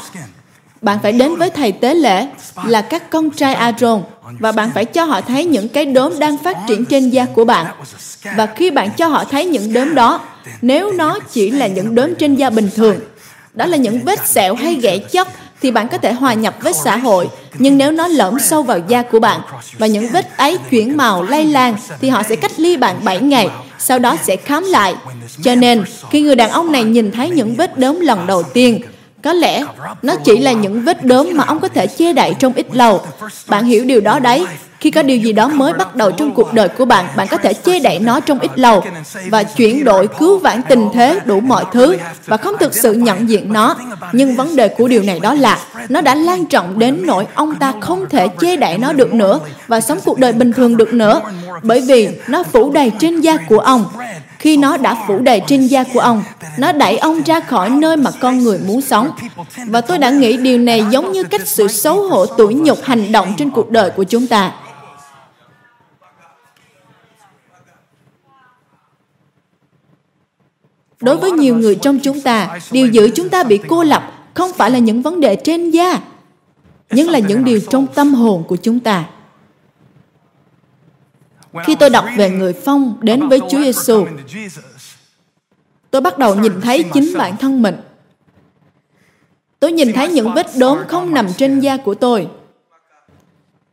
Bạn phải đến với thầy tế lễ là các con trai Aaron và bạn phải cho họ thấy những cái đốm đang phát triển trên da của bạn. Và khi bạn cho họ thấy những đốm đó, nếu nó chỉ là những đốm trên da bình thường, đó là những vết sẹo hay ghẻ chóc thì bạn có thể hòa nhập với xã hội. Nhưng nếu nó lõm sâu vào da của bạn và những vết ấy chuyển màu, lây lan, thì họ sẽ cách ly bạn 7 ngày, sau đó sẽ khám lại. Cho nên, khi người đàn ông này nhìn thấy những vết đốm lần đầu tiên có lẽ nó chỉ là những vết đốm mà ông có thể che đậy trong ít lâu. Bạn hiểu điều đó đấy. Khi có điều gì đó mới bắt đầu trong cuộc đời của bạn bạn có thể che đậy nó trong ít lâu và chuyển đổi cứu vãn tình thế, đủ mọi thứ và không thực sự nhận diện nó. Nhưng vấn đề của điều này đó là nó đã lan trọng đến nỗi ông ta không thể che đậy nó được nữa và sống cuộc đời bình thường được nữa. Bởi vì nó phủ đầy trên da của ông khi nó đã phủ đầy trên da của ông, nó đẩy ông ra khỏi nơi mà con người muốn sống. Và tôi đã nghĩ điều này giống như cách sự xấu hổ, tủi nhục hành động trên cuộc đời của chúng ta. Đối với nhiều người trong chúng ta, điều giữ chúng ta bị cô lập không phải là những vấn đề trên da, nhưng là những điều trong tâm hồn của chúng ta khi tôi đọc về người phong đến với Chúa Giêsu, tôi bắt đầu nhìn thấy chính bản thân mình. Tôi nhìn thấy những vết đốm không nằm trên da của tôi.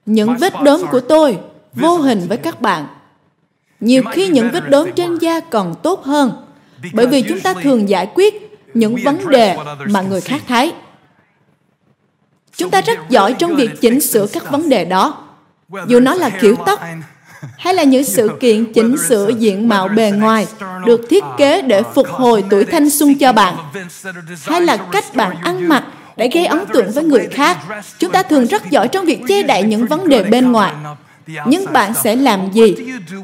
Những vết đốm của tôi vô hình với các bạn. Nhiều khi những vết đốm trên da còn tốt hơn bởi vì chúng ta thường giải quyết những vấn đề mà người khác thấy. Chúng ta rất giỏi trong việc chỉnh sửa các vấn đề đó. Dù nó là kiểu tóc hay là những sự kiện chỉnh sửa diện mạo bề ngoài được thiết kế để phục hồi tuổi thanh xuân cho bạn? Hay là cách bạn ăn mặc để gây ấn tượng với người khác? Chúng ta thường rất giỏi trong việc che đậy những vấn đề bên ngoài. Nhưng bạn sẽ làm gì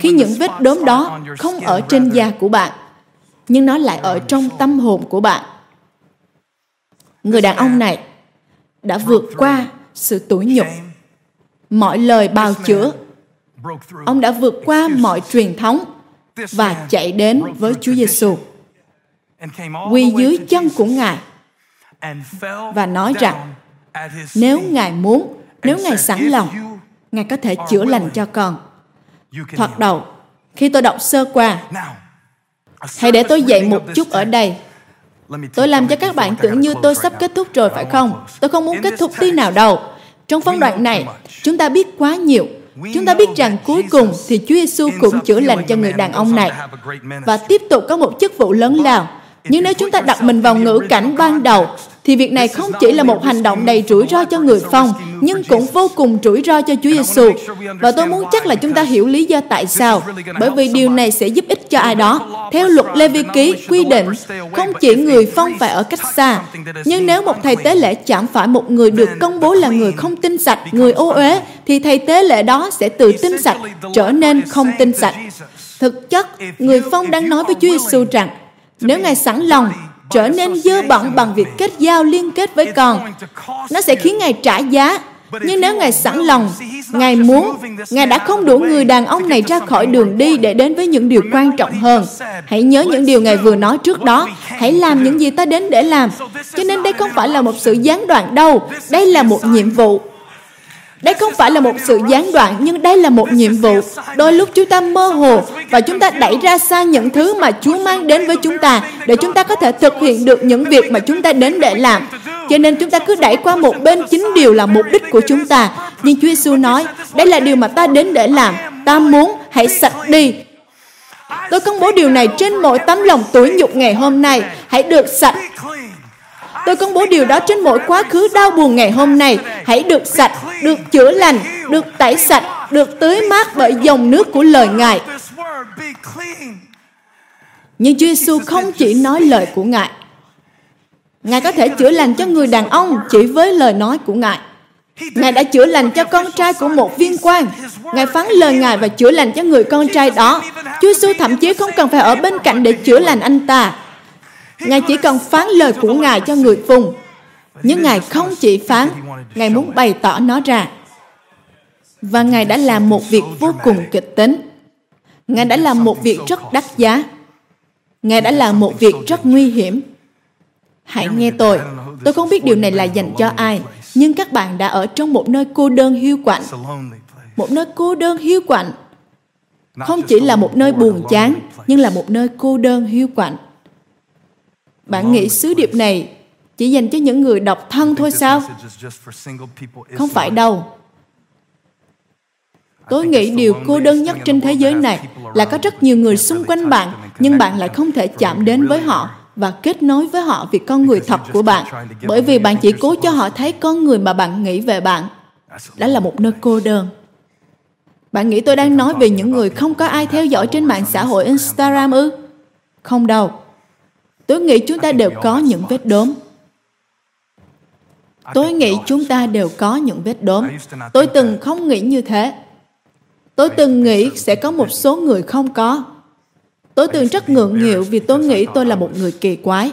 khi những vết đốm đó không ở trên da của bạn, nhưng nó lại ở trong tâm hồn của bạn? Người đàn ông này đã vượt qua sự tủi nhục. Mọi lời bào chữa Ông đã vượt qua mọi truyền thống và chạy đến với Chúa Giêsu, quỳ dưới chân của Ngài và nói rằng nếu Ngài muốn, nếu Ngài sẵn lòng, Ngài có thể chữa lành cho con. Thoạt đầu, khi tôi đọc sơ qua, hãy để tôi dạy một chút ở đây. Tôi làm cho các bạn tưởng như tôi sắp kết thúc rồi phải không? Tôi không muốn kết thúc tí nào đâu. Trong phân đoạn này, chúng ta biết quá nhiều. Chúng ta biết rằng cuối cùng thì Chúa Giêsu cũng chữa lành cho người đàn ông này và tiếp tục có một chức vụ lớn lao. Nhưng nếu chúng ta đặt mình vào ngữ cảnh ban đầu thì việc này không chỉ là một hành động đầy rủi ro cho người phong, nhưng cũng vô cùng rủi ro cho Chúa Giêsu. Và tôi muốn chắc là chúng ta hiểu lý do tại sao, bởi vì điều này sẽ giúp ích cho ai đó. Theo luật Lê Vi Ký quy định, không chỉ người phong phải ở cách xa, nhưng nếu một thầy tế lễ chạm phải một người được công bố là người không tinh sạch, người ô uế, thì thầy tế lễ đó sẽ từ tinh sạch trở nên không tinh sạch. Thực chất, người phong đang nói với Chúa Giêsu rằng, nếu Ngài sẵn lòng trở nên dơ bẩn bằng việc kết giao liên kết với con. Nó sẽ khiến Ngài trả giá. Nhưng nếu Ngài sẵn lòng, Ngài muốn, Ngài đã không đủ người đàn ông này ra khỏi đường đi để đến với những điều quan trọng hơn. Hãy nhớ những điều Ngài vừa nói trước đó. Hãy làm những gì ta đến để làm. Cho nên đây không phải là một sự gián đoạn đâu. Đây là một nhiệm vụ. Đây không phải là một sự gián đoạn, nhưng đây là một nhiệm vụ. Đôi lúc chúng ta mơ hồ và chúng ta đẩy ra xa những thứ mà Chúa mang đến với chúng ta để chúng ta có thể thực hiện được những việc mà chúng ta đến để làm. Cho nên chúng ta cứ đẩy qua một bên chính điều là mục đích của chúng ta. Nhưng Chúa Giêsu nói, đây là điều mà ta đến để làm. Ta muốn hãy sạch đi. Tôi công bố điều này trên mỗi tấm lòng tuổi nhục ngày hôm nay. Hãy được sạch Tôi công bố điều đó trên mỗi quá khứ đau buồn ngày hôm nay. Hãy được sạch, được chữa lành, được tẩy sạch, được tưới mát bởi dòng nước của lời Ngài. Nhưng Chúa Giêsu không chỉ nói lời của Ngài. Ngài có thể chữa lành cho người đàn ông chỉ với lời nói của Ngài. Ngài đã chữa lành cho con trai của một viên quan. Ngài phán lời Ngài và chữa lành cho người con trai đó. Chúa Giêsu thậm chí không cần phải ở bên cạnh để chữa lành anh ta. Ngài chỉ cần phán lời của Ngài cho người vùng. Nhưng Ngài không chỉ phán, Ngài muốn bày tỏ nó ra. Và Ngài đã làm một việc vô cùng kịch tính. Ngài đã làm một việc rất đắt giá. Ngài đã làm một việc rất nguy hiểm. Hãy nghe tôi. Tôi không biết điều này là dành cho ai, nhưng các bạn đã ở trong một nơi cô đơn hiu quạnh. Một nơi cô đơn hiu quạnh. Không chỉ là một nơi buồn chán, nhưng là một nơi cô đơn hiu quạnh. Bạn nghĩ sứ điệp này chỉ dành cho những người độc thân thôi sao? Không phải đâu. Tôi nghĩ điều cô đơn nhất trên thế giới này là có rất nhiều người xung quanh bạn, nhưng bạn lại không thể chạm đến với họ và kết nối với họ vì con người thật của bạn. Bởi vì bạn chỉ cố cho họ thấy con người mà bạn nghĩ về bạn. Đó là một nơi cô đơn. Bạn nghĩ tôi đang nói về những người không có ai theo dõi trên mạng xã hội Instagram ư? Không đâu. Tôi nghĩ chúng ta đều có những vết đốm. Tôi nghĩ chúng ta đều có những vết đốm. Tôi từng không nghĩ như thế. Tôi từng nghĩ sẽ có một số người không có. Tôi từng rất ngượng nghịu vì tôi nghĩ tôi là một người kỳ quái.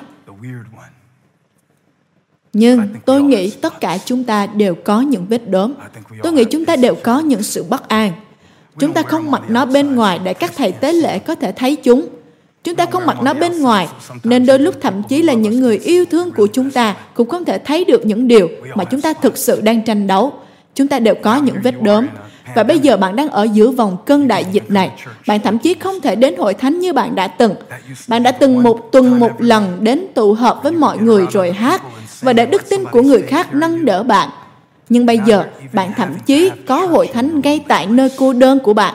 Nhưng tôi nghĩ tất cả chúng ta đều có những vết đốm. Tôi nghĩ chúng ta đều có những sự bất an. Chúng ta không mặc nó bên ngoài để các thầy tế lễ có thể thấy chúng. Chúng ta không mặc nó bên ngoài, nên đôi lúc thậm chí là những người yêu thương của chúng ta cũng không thể thấy được những điều mà chúng ta thực sự đang tranh đấu. Chúng ta đều có những vết đốm. Và bây giờ bạn đang ở giữa vòng cơn đại dịch này. Bạn thậm chí không thể đến hội thánh như bạn đã từng. Bạn đã từng một tuần một lần đến tụ họp với mọi người rồi hát và để đức tin của người khác nâng đỡ bạn. Nhưng bây giờ, bạn thậm chí có hội thánh ngay tại nơi cô đơn của bạn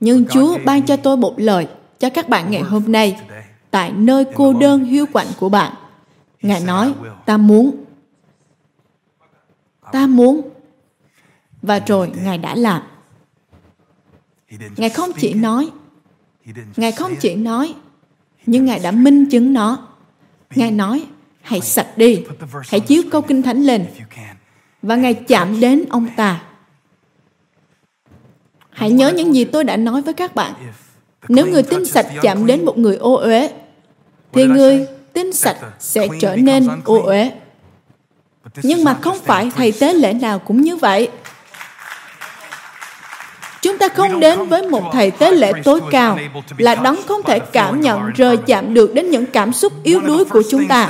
nhưng Chúa ban cho tôi một lời cho các bạn ngày hôm nay tại nơi cô đơn hiu quạnh của bạn. Ngài nói, ta muốn. Ta muốn. Và rồi Ngài đã làm. Ngài không chỉ nói, Ngài không chỉ nói, nhưng Ngài đã minh chứng nó. Ngài nói, hãy sạch đi, hãy chiếu câu kinh thánh lên. Và Ngài chạm đến ông ta Hãy nhớ những gì tôi đã nói với các bạn. Nếu người tin sạch chạm đến một người ô uế, thì người tin sạch sẽ trở nên ô uế. Nhưng mà không phải thầy tế lễ nào cũng như vậy. Chúng ta không đến với một thầy tế lễ tối cao là đấng không thể cảm nhận rời chạm được đến những cảm xúc yếu đuối của chúng ta.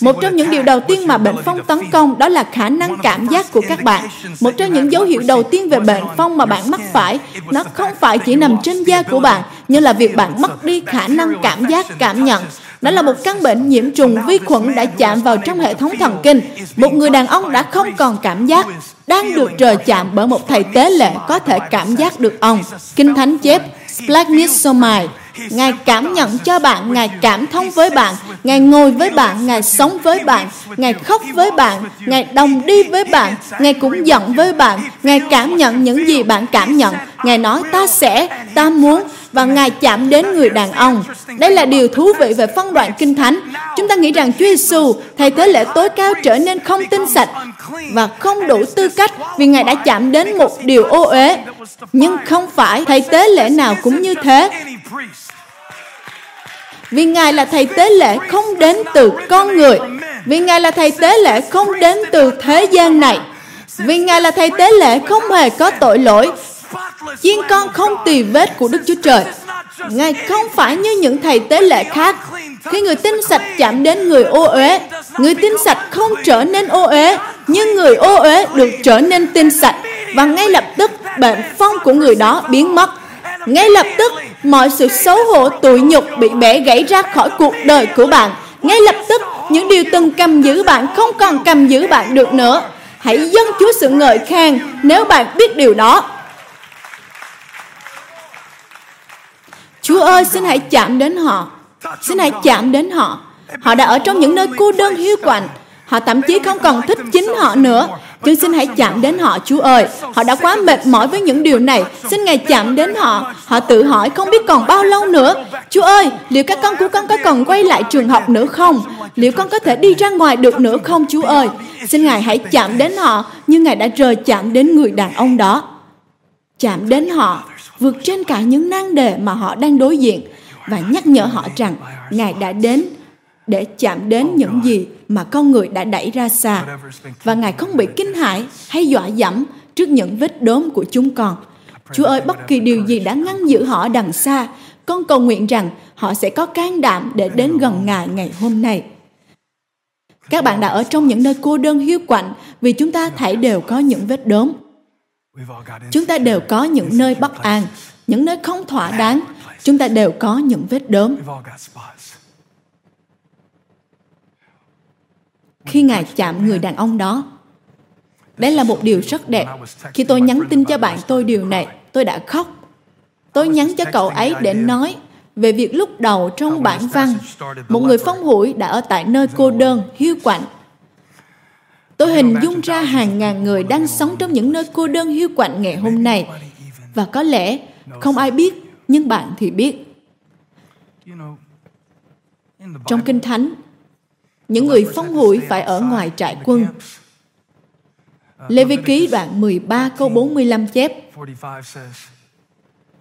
Một trong những điều đầu tiên mà bệnh phong tấn công đó là khả năng cảm giác của các bạn. Một trong những dấu hiệu đầu tiên về bệnh phong mà bạn mắc phải, nó không phải chỉ nằm trên da của bạn, như là việc bạn mất đi khả năng cảm giác cảm nhận đó là một căn bệnh nhiễm trùng vi khuẩn đã chạm vào trong hệ thống thần kinh. Một người đàn ông đã không còn cảm giác, đang được trời chạm bởi một thầy tế lệ có thể cảm giác được ông. Kinh Thánh chép, Splagnisomai, Ngài cảm nhận cho bạn, Ngài cảm thông với bạn, Ngài ngồi với bạn, Ngài sống với bạn, Ngài khóc với bạn, Ngài đồng đi với bạn, Ngài cũng giận với bạn, Ngài cảm nhận những gì bạn cảm nhận. Ngài nói ta sẽ, ta muốn, và Ngài chạm đến người đàn ông. Đây là điều thú vị về phân đoạn Kinh Thánh. Chúng ta nghĩ rằng Chúa Giêsu, thầy tế lễ tối cao trở nên không tinh sạch và không đủ tư cách vì Ngài đã chạm đến một điều ô uế. Nhưng không phải thầy tế lễ nào cũng như thế. Vì Ngài là thầy tế lễ không đến từ con người. Vì Ngài là thầy tế lễ không đến từ thế gian này. Vì Ngài là thầy tế lễ không hề có tội lỗi Chiên con không tì vết của Đức Chúa Trời. Ngài không phải như những thầy tế lễ khác. Khi người tinh sạch chạm đến người ô uế, người tinh sạch không trở nên ô uế, nhưng người ô uế được trở nên tinh sạch và ngay lập tức bệnh phong của người đó biến mất. Ngay lập tức mọi sự xấu hổ tủi nhục bị bẻ gãy ra khỏi cuộc đời của bạn. Ngay lập tức những điều từng cầm giữ bạn không còn cầm giữ bạn được nữa. Hãy dâng Chúa sự ngợi khen nếu bạn biết điều đó. Chúa ơi, xin hãy chạm đến họ. Xin hãy chạm đến họ. Họ đã ở trong những nơi cô đơn hiu quạnh. Họ thậm chí không còn thích chính họ nữa. Nhưng xin hãy chạm đến họ, Chúa ơi. Họ đã quá mệt mỏi với những điều này. Xin Ngài chạm đến họ. Họ tự hỏi không biết còn bao lâu nữa. Chúa ơi, liệu các con của con có còn quay lại trường học nữa không? Liệu con có thể đi ra ngoài được nữa không, Chúa ơi? Xin Ngài hãy chạm đến họ như Ngài đã rời chạm đến người đàn ông đó. Chạm đến họ vượt trên cả những nan đề mà họ đang đối diện và nhắc nhở họ rằng Ngài đã đến để chạm đến những gì mà con người đã đẩy ra xa và Ngài không bị kinh hãi hay dọa dẫm trước những vết đốm của chúng con. Chúa ơi, bất kỳ điều gì đã ngăn giữ họ đằng xa, con cầu nguyện rằng họ sẽ có can đảm để đến gần Ngài ngày hôm nay. Các bạn đã ở trong những nơi cô đơn hiu quạnh vì chúng ta thảy đều có những vết đốm. Chúng ta đều có những nơi bất an, những nơi không thỏa đáng. Chúng ta đều có những vết đốm. Khi Ngài chạm người đàn ông đó, đây là một điều rất đẹp. Khi tôi nhắn tin cho bạn tôi điều này, tôi đã khóc. Tôi nhắn cho cậu ấy để nói về việc lúc đầu trong bản văn, một người phong hủi đã ở tại nơi cô đơn, hiu quạnh, Tôi hình dung ra hàng ngàn người đang sống trong những nơi cô đơn hiu quạnh ngày hôm nay. Và có lẽ không ai biết, nhưng bạn thì biết. Trong Kinh Thánh, những người phong hủi phải ở ngoài trại quân. Lê Vi Ký đoạn 13 câu 45 chép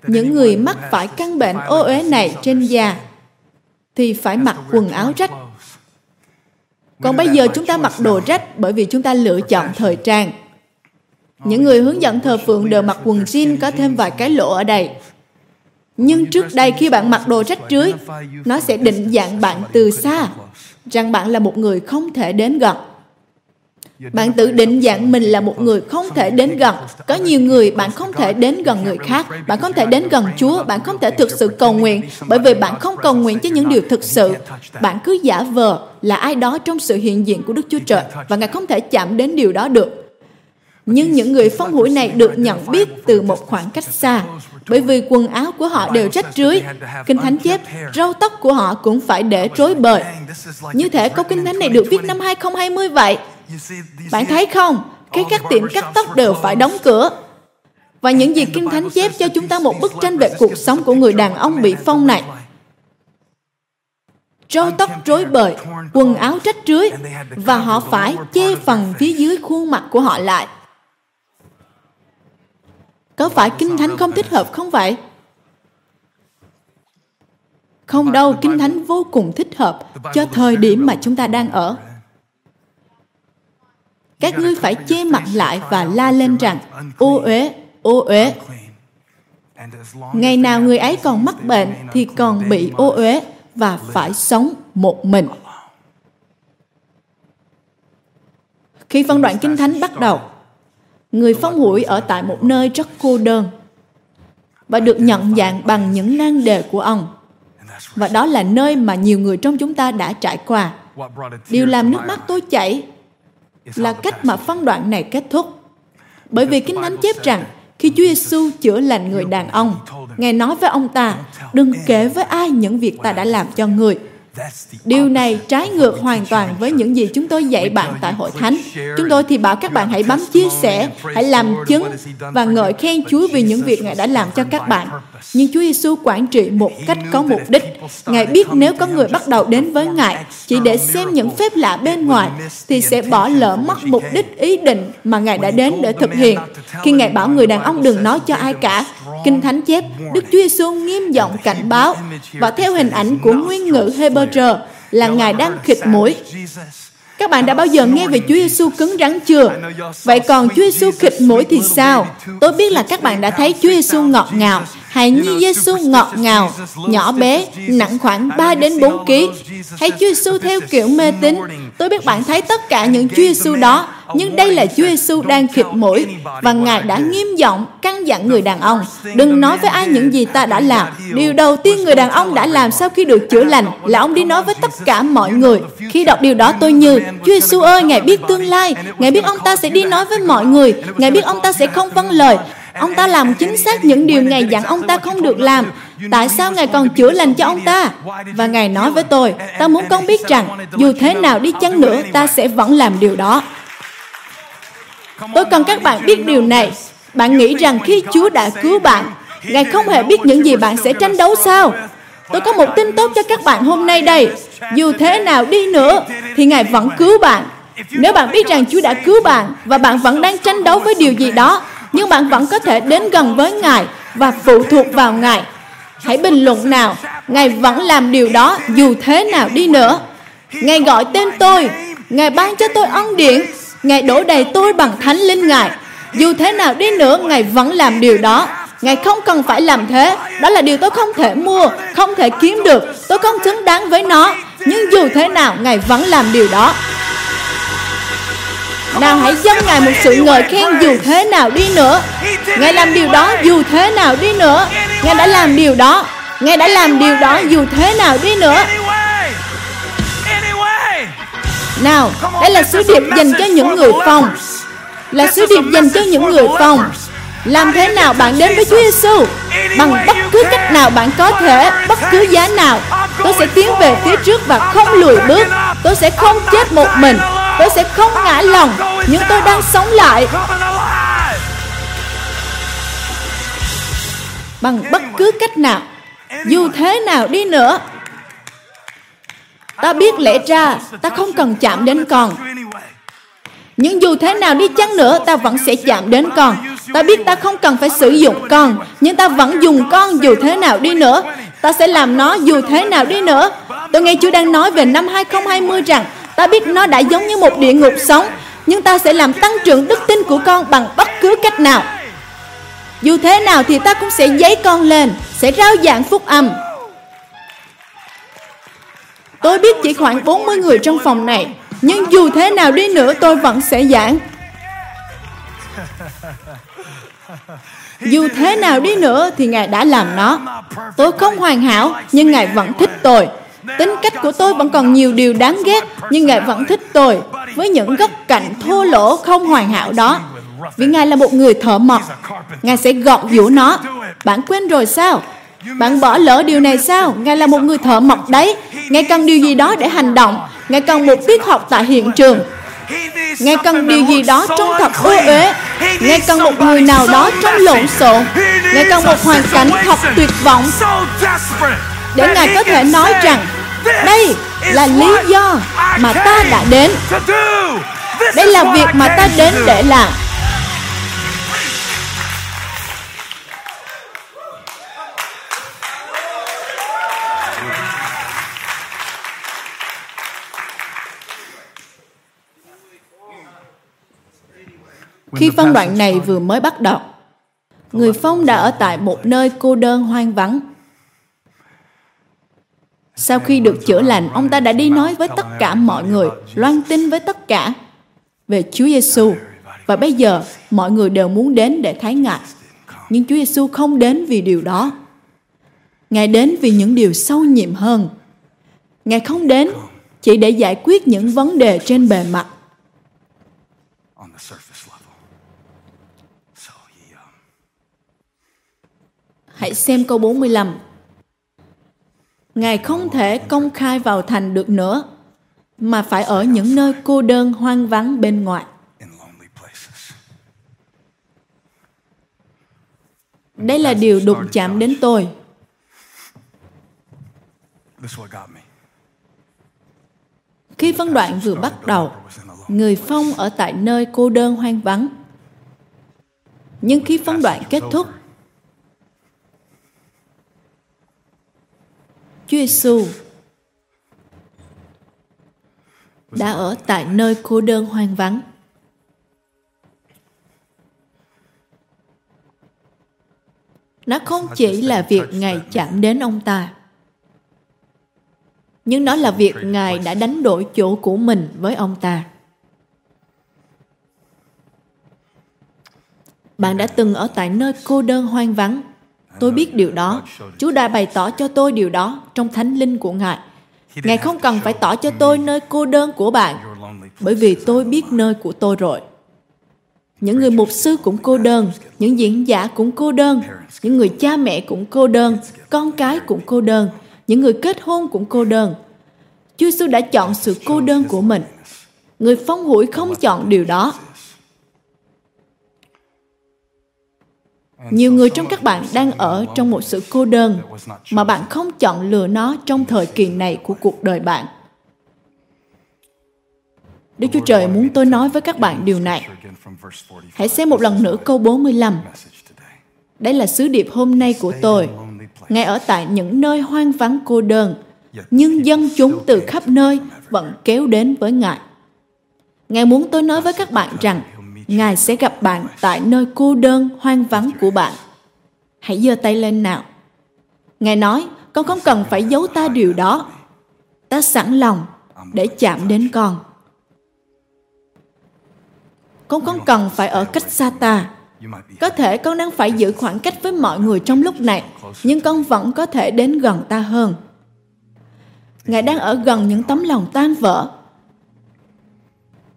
Những người mắc phải căn bệnh ô uế này trên da thì phải mặc quần áo rách còn bây giờ chúng ta mặc đồ rách bởi vì chúng ta lựa chọn thời trang. Những người hướng dẫn thờ phượng đều mặc quần jean có thêm vài cái lỗ ở đây. Nhưng trước đây khi bạn mặc đồ rách rưới, nó sẽ định dạng bạn từ xa, rằng bạn là một người không thể đến gần. Bạn tự định dạng mình là một người không thể đến gần. Có nhiều người bạn không thể đến gần người khác. Bạn không thể đến gần Chúa. Bạn không thể thực sự cầu nguyện bởi vì bạn không cầu nguyện cho những điều thực sự. Bạn cứ giả vờ là ai đó trong sự hiện diện của Đức Chúa Trời và Ngài không thể chạm đến điều đó được. Nhưng những người phong hủi này được nhận biết từ một khoảng cách xa bởi vì quần áo của họ đều rách rưới. Kinh Thánh chép, râu tóc của họ cũng phải để rối bời. Như thể câu Kinh Thánh này được viết năm 2020 vậy. Bạn thấy không? Cái các tiệm cắt tóc đều phải đóng cửa. Và những gì Kinh Thánh chép cho chúng ta một bức tranh về cuộc sống của người đàn ông bị phong này. Râu tóc rối bời, quần áo rách rưới, và họ phải che phần phía dưới khuôn mặt của họ lại. Có phải Kinh Thánh không thích hợp không vậy? Không đâu, Kinh Thánh vô cùng thích hợp cho thời điểm mà chúng ta đang ở. Các ngươi phải che mặt lại và la lên rằng, ô uế, ô uế. ngày nào người ấy còn mắc bệnh thì còn bị ô uế và phải sống một mình. Khi phân đoạn kinh thánh bắt đầu người phong hủi ở tại một nơi rất cô đơn và được nhận dạng bằng những nan đề của ông. Và đó là nơi mà nhiều người trong chúng ta đã trải qua. Điều làm nước mắt tôi chảy là cách mà phân đoạn này kết thúc. Bởi vì kinh thánh chép rằng khi Chúa Giêsu chữa lành người đàn ông, Ngài nói với ông ta, đừng kể với ai những việc ta đã làm cho người, Điều này trái ngược hoàn toàn với những gì chúng tôi dạy bạn tại hội thánh. Chúng tôi thì bảo các bạn hãy bấm chia sẻ, hãy làm chứng và ngợi khen Chúa vì những việc Ngài đã làm cho các bạn. Nhưng Chúa Giêsu quản trị một cách có mục đích. Ngài biết nếu có người bắt đầu đến với Ngài chỉ để xem những phép lạ bên ngoài thì sẽ bỏ lỡ mất mục đích ý định mà Ngài đã đến để thực hiện. Khi Ngài bảo người đàn ông đừng nói cho ai cả, Kinh Thánh chép, Đức Chúa Giêsu nghiêm giọng cảnh báo và theo hình ảnh của nguyên ngữ Hebrew là Ngài đang khịt mũi. Các bạn đã bao giờ nghe về Chúa Giêsu cứng rắn chưa? Vậy còn Chúa Giêsu khịt mũi thì sao? Tôi biết là các bạn đã thấy Chúa Giêsu ngọt ngào, hài như Giêsu ngọt ngào, nhỏ bé, nặng khoảng 3 đến 4 kg. Hay Chúa Giêsu theo kiểu mê tín. Tôi biết bạn thấy tất cả những Chúa Giêsu đó nhưng đây là Chúa Giêsu đang khịt mũi và Ngài đã nghiêm giọng căn dặn người đàn ông đừng nói với ai những gì ta đã làm. Điều đầu tiên người đàn ông đã làm sau khi được chữa lành là ông đi nói với tất cả mọi người. Khi đọc điều đó tôi như Chúa Giêsu ơi, Ngài biết tương lai, Ngài biết ông ta sẽ đi nói với mọi người, Ngài biết ông ta sẽ không vâng lời, Ông ta làm chính xác những điều Ngài dặn ông ta không được làm. Tại sao Ngài còn chữa lành cho ông ta? Và Ngài nói với tôi, ta muốn con biết rằng, dù thế nào đi chăng nữa, ta sẽ vẫn làm điều đó. Tôi cần các bạn biết điều này. Bạn nghĩ rằng khi Chúa đã cứu bạn, Ngài không hề biết những gì bạn sẽ tranh đấu sao? Tôi có một tin tốt cho các bạn hôm nay đây. Dù thế nào đi nữa, thì Ngài vẫn cứu bạn. Nếu bạn biết rằng Chúa đã cứu bạn và bạn vẫn đang tranh đấu với điều gì đó, nhưng bạn vẫn có thể đến gần với Ngài và phụ thuộc vào Ngài. Hãy bình luận nào, Ngài vẫn làm điều đó dù thế nào đi nữa. Ngài gọi tên tôi, Ngài ban cho tôi ân điển Ngài đổ đầy tôi bằng thánh linh Ngài. Dù thế nào đi nữa, Ngài vẫn làm điều đó. Ngài không cần phải làm thế. Đó là điều tôi không thể mua, không thể kiếm được. Tôi không xứng đáng với nó. Nhưng dù thế nào, Ngài vẫn làm điều đó. Nào hãy dâng Ngài một sự ngợi khen dù thế nào đi nữa. Ngài làm điều đó dù thế nào đi nữa. Ngài đã làm điều đó. Ngài đã làm điều đó dù thế nào đi nữa. Nào, đây là sứ điệp dành cho những người phòng. Là sứ điệp dành cho những người phòng. Làm thế nào bạn đến với Chúa Giêsu? Bằng bất cứ cách nào bạn có thể, bất cứ giá nào. Tôi sẽ tiến về phía trước và không lùi bước. Tôi sẽ không chết một mình. Tôi sẽ không ngã lòng. Nhưng tôi đang sống lại. Bằng bất cứ cách nào. Dù thế nào đi nữa, Ta biết lẽ ra ta không cần chạm đến con. Nhưng dù thế nào đi chăng nữa, ta vẫn sẽ chạm đến con. Ta biết ta không cần phải sử dụng con, nhưng ta vẫn dùng con dù thế nào đi nữa. Ta sẽ làm nó dù thế nào đi nữa. Tôi nghe Chúa đang nói về năm 2020 rằng ta biết nó đã giống như một địa ngục sống, nhưng ta sẽ làm tăng trưởng đức tin của con bằng bất cứ cách nào. Dù thế nào thì ta cũng sẽ giấy con lên, sẽ rao giảng phúc âm, Tôi biết chỉ khoảng 40 người trong phòng này, nhưng dù thế nào đi nữa tôi vẫn sẽ giảng. Dù thế nào đi nữa thì Ngài đã làm nó. Tôi không hoàn hảo, nhưng Ngài vẫn thích tôi. Tính cách của tôi vẫn còn nhiều điều đáng ghét, nhưng Ngài vẫn thích tôi. Với những góc cạnh thô lỗ không hoàn hảo đó. Vì Ngài là một người thợ mộc. Ngài sẽ gọt giũa nó. Bạn quên rồi sao? Bạn bỏ lỡ điều này sao? Ngài là một người thợ mộc đấy. Ngài cần điều gì đó để hành động. Ngài cần một tiết học tại hiện trường. Ngài cần điều gì đó trong thật ô uế. Ngài cần một người nào đó trong lộn xộn. Ngài cần một hoàn cảnh thật tuyệt vọng để Ngài có thể nói rằng đây là lý do mà ta đã đến. Đây là việc mà ta đến để làm. Khi phân đoạn này vừa mới bắt đầu, Người Phong đã ở tại một nơi cô đơn hoang vắng. Sau khi được chữa lành, ông ta đã đi nói với tất cả mọi người, loan tin với tất cả về Chúa Giêsu. Và bây giờ, mọi người đều muốn đến để thấy Ngài. Nhưng Chúa Giêsu không đến vì điều đó. Ngài đến vì những điều sâu nhiệm hơn. Ngài không đến chỉ để giải quyết những vấn đề trên bề mặt. Hãy xem câu 45. Ngài không thể công khai vào thành được nữa, mà phải ở những nơi cô đơn hoang vắng bên ngoài. Đây là điều đụng chạm đến tôi. Khi phân đoạn vừa bắt đầu, người phong ở tại nơi cô đơn hoang vắng. Nhưng khi phân đoạn kết thúc, Chúa Giêsu đã ở tại nơi cô đơn hoang vắng. Nó không chỉ là việc Ngài chạm đến ông ta, nhưng nó là việc Ngài đã đánh đổi chỗ của mình với ông ta. Bạn đã từng ở tại nơi cô đơn hoang vắng Tôi biết điều đó. Chúa đã bày tỏ cho tôi điều đó trong thánh linh của Ngài. Ngài không cần phải tỏ cho tôi nơi cô đơn của bạn, bởi vì tôi biết nơi của tôi rồi. Những người mục sư cũng cô đơn, những diễn giả cũng cô đơn, những người cha mẹ cũng cô đơn, con cái cũng cô đơn, những người kết hôn cũng cô đơn. Chúa Giêsu đã chọn sự cô đơn của mình. Người phong hủi không chọn điều đó. Nhiều người trong các bạn đang ở trong một sự cô đơn mà bạn không chọn lựa nó trong thời kỳ này của cuộc đời bạn Đức Chúa Trời muốn tôi nói với các bạn điều này. Hãy xem một lần nữa câu 45. Đây là sứ điệp hôm nay của tôi. Ngài ở tại những nơi hoang vắng cô đơn, nhưng dân chúng từ khắp nơi vẫn kéo đến với Ngài. Ngài muốn tôi nói với các bạn rằng Ngài sẽ gặp bạn tại nơi cô đơn, hoang vắng của bạn. Hãy giơ tay lên nào. Ngài nói, con không cần phải giấu ta điều đó. Ta sẵn lòng để chạm đến con. Con không cần phải ở cách xa ta. Có thể con đang phải giữ khoảng cách với mọi người trong lúc này, nhưng con vẫn có thể đến gần ta hơn. Ngài đang ở gần những tấm lòng tan vỡ,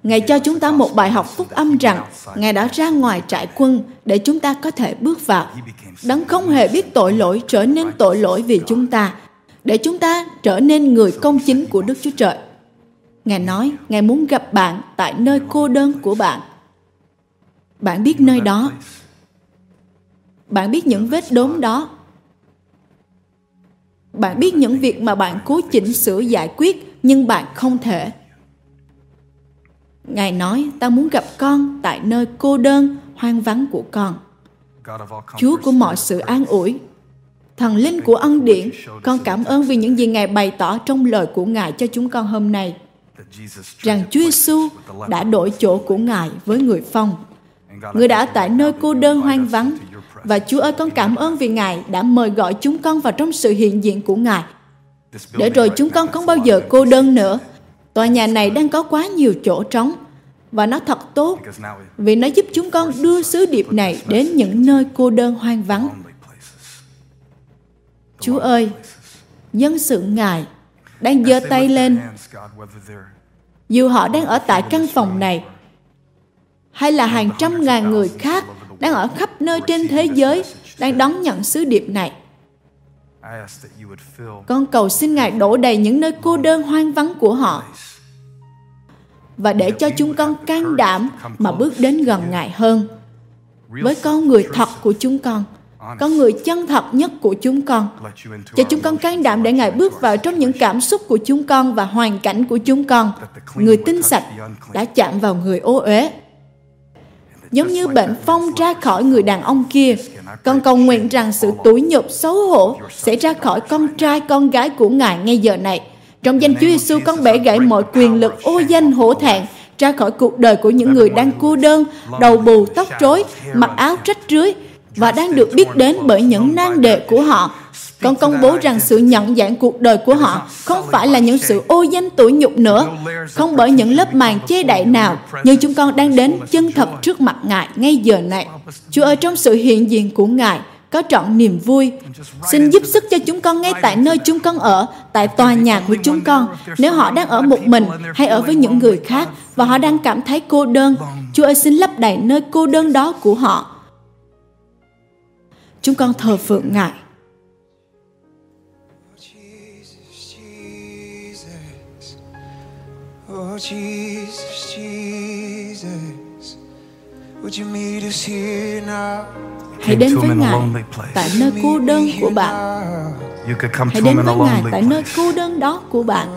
Ngài cho chúng ta một bài học phúc âm rằng Ngài đã ra ngoài trại quân để chúng ta có thể bước vào. Đấng không hề biết tội lỗi trở nên tội lỗi vì chúng ta, để chúng ta trở nên người công chính của Đức Chúa Trời. Ngài nói, Ngài muốn gặp bạn tại nơi cô đơn của bạn. Bạn biết nơi đó. Bạn biết những vết đốm đó. Bạn biết những việc mà bạn cố chỉnh sửa giải quyết nhưng bạn không thể Ngài nói, ta muốn gặp con tại nơi cô đơn, hoang vắng của con. Chúa của mọi sự an ủi, thần linh của ân điển, con cảm ơn vì những gì Ngài bày tỏ trong lời của Ngài cho chúng con hôm nay. Rằng Chúa Giêsu đã đổi chỗ của Ngài với người phong. Người đã tại nơi cô đơn hoang vắng. Và Chúa ơi, con cảm ơn vì Ngài đã mời gọi chúng con vào trong sự hiện diện của Ngài. Để rồi chúng con không bao giờ cô đơn nữa, Tòa nhà này đang có quá nhiều chỗ trống và nó thật tốt vì nó giúp chúng con đưa sứ điệp này đến những nơi cô đơn hoang vắng. Chúa ơi, dân sự Ngài đang giơ tay lên dù họ đang ở tại căn phòng này hay là hàng trăm ngàn người khác đang ở khắp nơi trên thế giới đang đón nhận sứ điệp này con cầu xin Ngài đổ đầy những nơi cô đơn hoang vắng của họ và để cho chúng con can đảm mà bước đến gần Ngài hơn. Với con người thật của chúng con, con người chân thật nhất của chúng con. Cho chúng con can đảm để Ngài bước vào trong những cảm xúc của chúng con và hoàn cảnh của chúng con. Người tinh sạch đã chạm vào người ô uế giống như bệnh phong ra khỏi người đàn ông kia. Con cầu nguyện rằng sự tủi nhục xấu hổ sẽ ra khỏi con trai con gái của Ngài ngay giờ này. Trong danh Chúa Giêsu con bẻ gãy mọi quyền lực ô danh hổ thẹn ra khỏi cuộc đời của những người đang cô đơn, đầu bù, tóc rối, mặc áo rách rưới, và đang được biết đến bởi những nan đề của họ. Con công bố rằng sự nhận dạng cuộc đời của họ không phải là những sự ô danh tủi nhục nữa, không bởi những lớp màn che đậy nào, nhưng chúng con đang đến chân thật trước mặt Ngài ngay giờ này. Chúa ở trong sự hiện diện của Ngài, có trọn niềm vui. Xin giúp sức cho chúng con ngay tại nơi chúng con ở, tại tòa nhà của chúng con. Nếu họ đang ở một mình hay ở với những người khác và họ đang cảm thấy cô đơn, Chúa ơi xin lấp đầy nơi cô đơn đó của họ. Chúng con thờ phượng Ngài. Oh Jesus, Jesus, would you meet us here now? Hãy đến với Ngài tại nơi cô đơn của bạn. Hãy đến với Ngài tại nơi cô đơn đó của bạn.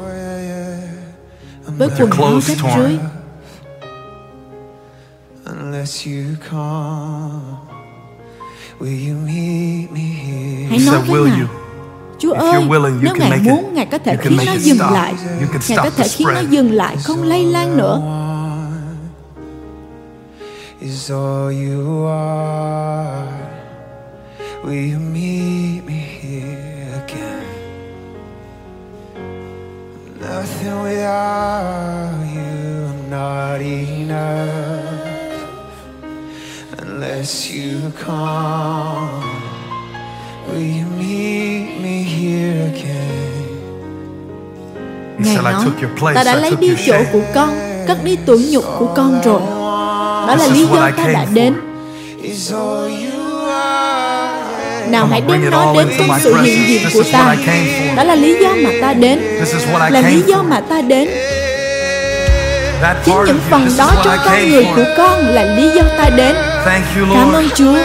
Với quần áo rách rưới. Hãy nói với Ngài, Chúa ơi, nếu Ngài muốn, Ngài có thể khiến nó dừng lại. Ngài có thể khiến nó dừng lại, không lây lan nữa. is all you are. Will you meet me here again? Nothing without you, I'm not enough unless you come. Will you meet me here again? Ngài nói, ta đã lấy đi chỗ của con, cất đi tuổi nhục của con rồi. Đó là lý do ta đã đến. Nào hãy đem nó đến trong sự hiện diện của ta. Đó là lý do mà ta đến. Là lý do mà ta đến. Chính những phần đó trong con người của con là lý do ta đến. Cảm ơn Chúa.